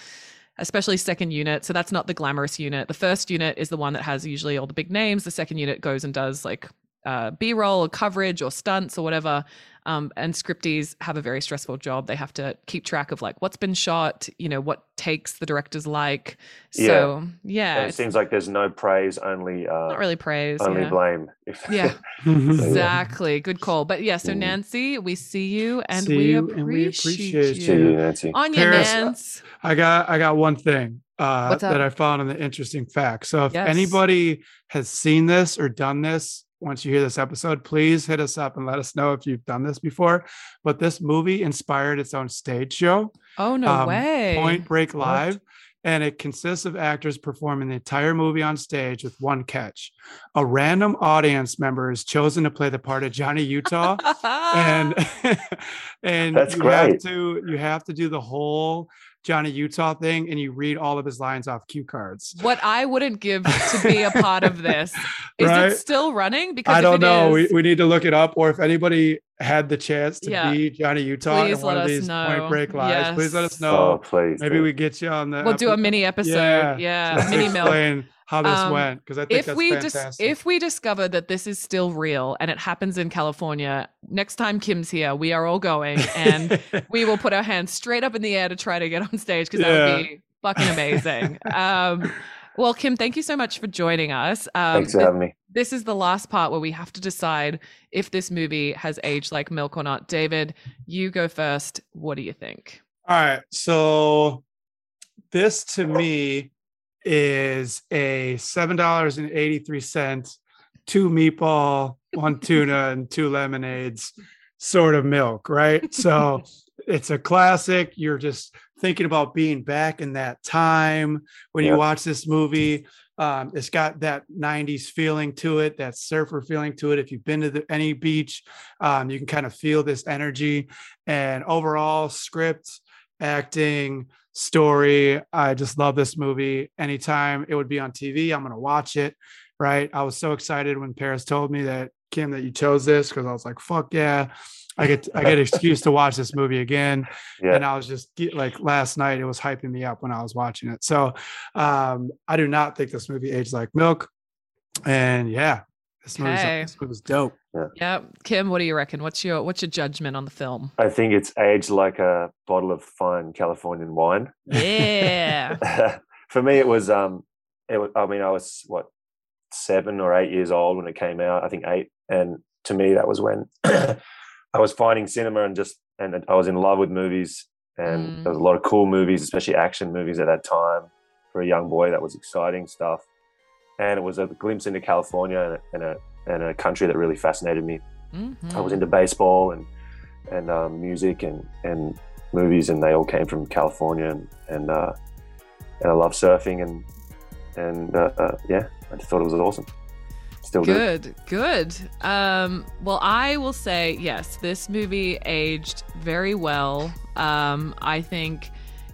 Especially second unit. So that's not the glamorous unit. The first unit is the one that has usually all the big names. The second unit goes and does like uh, b-roll or coverage or stunts or whatever um, and scripties have a very stressful job they have to keep track of like what's been shot you know what takes the directors like so yeah, And it seems like there's no praise, only uh, not really praise only yeah. blame. If [laughs] Yeah. Mhm. exactly good call but yeah so Mm. nancy we see you and, See we, you appreciate and we appreciate you. See you, Nancy. on your Paris, Nance. I got I got one thing uh, that I found in the interesting fact. So if Yes. anybody has seen this or done this, once you hear this episode, please hit us up and let us know if you've done this before. But this movie inspired its own stage show, oh no um, way Point Break What? Live. And it consists of actors performing the entire movie on stage with one catch. A random audience member is chosen to play the part of Johnny Utah [laughs] and [laughs] and That's you have to you have to do the whole Johnny Utah thing and you read all of his lines off cue cards. what I wouldn't give to be a part of this. [laughs] Is Right? it still running? Because I if don't it know. We, is- we need to look it up, or if anybody had the chance to Yeah. be Johnny Utah Please in one of these know. Point Break lives, please let us know. Oh, please. Maybe do. we get you on the. we'll do a mini episode. Yeah. Yeah, just to mini milk. Explain how this Um, went because I think If that's we dis- if we discover that this is still real and it happens in California, next time Kim's here, we are all going and [laughs] we will put our hands straight up in the air to try to get on stage because that Yeah. would be fucking amazing. um, well, Kim, thank you so much for joining us. Um, Thanks for th- having me. this is the last part where we have to decide if this movie has aged like milk or not. David, you go first. What do you think? All right. So this to me is a seven dollars and eighty-three cents, two meatball, one tuna, [laughs] and two lemonades sort of milk, right? So [laughs] it's a classic. You're just thinking about being back in that time when you watch this movie. Um, it's got that 90s feeling to it, that surfer feeling to it. If you've been to the, any beach, um, you can kind of feel this energy. And overall, script, acting, story. I just love this movie. Anytime it would be on TV, I'm going to watch it. Right. I was so excited when Paris told me that, Kim, that you chose this because I was like, fuck yeah. I get I get an excuse to watch this movie again [laughs] Yeah. and I was just like last night it was hyping me up when I was watching it. So um I do not think this movie aged like milk. And yeah, this movie's Okay. this movie's dope. Yeah, Kim, what do you reckon? What's your what's your judgment on the film? I think it's aged like a bottle of fine Californian wine. Yeah. [laughs] For me, it was. Um, it was, I mean, I was what seven or eight years old when it came out. I think eight, and to me, that was when [clears throat] I was finding cinema and just and I was in love with movies. And Mm. there was a lot of cool movies, especially action movies at that time. For a young boy, that was exciting stuff. And it was a glimpse into California and a, and a, and a country that really fascinated me. I was into baseball and and um, music and and movies, and they all came from California, and and, uh, and I love surfing, and and uh, uh, yeah, I just thought it was awesome. Still do. Good, good. Um, well, I will say yes. This movie aged very well. Um, I think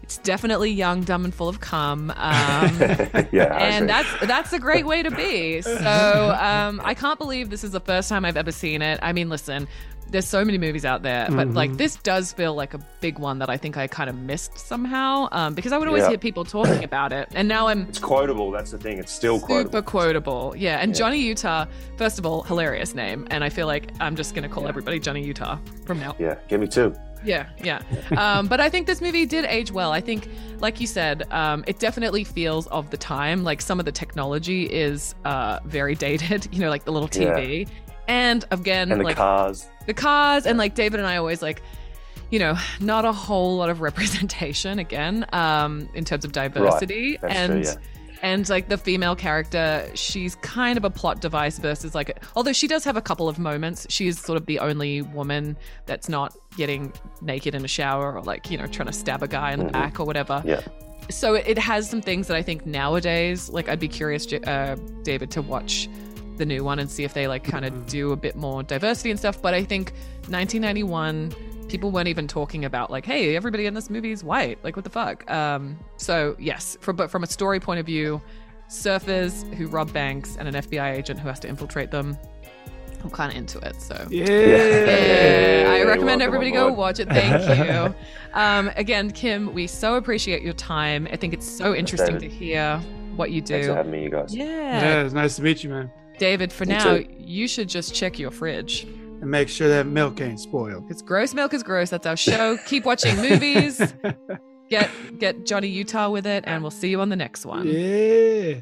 it's definitely young, dumb, and full of cum. Um, [laughs] yeah, and that's that's a great way to be. So um, I can't believe this is the first time I've ever seen it. I mean, listen, there's so many movies out there, but like Mhm. this does feel like a big one that I think I kind of missed somehow um, because I would always Yeah. hear people talking about it, and now I'm it's quotable. That's the thing. It's still super quotable. quotable. Yeah, and Yeah. Johnny Utah, first of all, hilarious name, and I feel like I'm just gonna call everybody Johnny Utah from now. Yeah, give me two. Yeah, yeah. um, but I think this movie did age well. I think, like you said, um, it definitely feels of the time. Like some of the technology is uh, very dated. [laughs] You know, like the little TV, and again, And the like cars. the cars and like David and I always like you know not a whole lot of [laughs] representation again um in terms of diversity That's and true, and like the female character she's kind of a plot device versus like although she does have a couple of moments she is sort of the only woman that's not getting naked in a shower or like you know trying to stab a guy in the Mhm. back or whatever Yeah. so it, it has some things that I think nowadays, like I'd be curious, uh, David, to watch the new one and see if they like kind of do a bit more diversity and stuff. But I think 1991, people weren't even talking about like, hey, everybody in this movie is white. Like, what the fuck? Um, so yes, for, but from a story point of view, surfers who rob banks and an FBI agent who has to infiltrate them. I'm kind of into it. So Yeah. yeah, I recommend welcome everybody go watch it. Thank you. [laughs] um, again, Kim, we so appreciate your time. I think it's so interesting to hear what you Thanks for do. having me, you guys. Yeah. Yeah, it's nice to meet you, man. David, for Me now, too. you should just check your fridge. And make sure that milk ain't spoiled. It's gross milk is gross. That's our show. Keep watching movies. [laughs] Get get Johnny Utah with it, and we'll see you on the next one. yeah.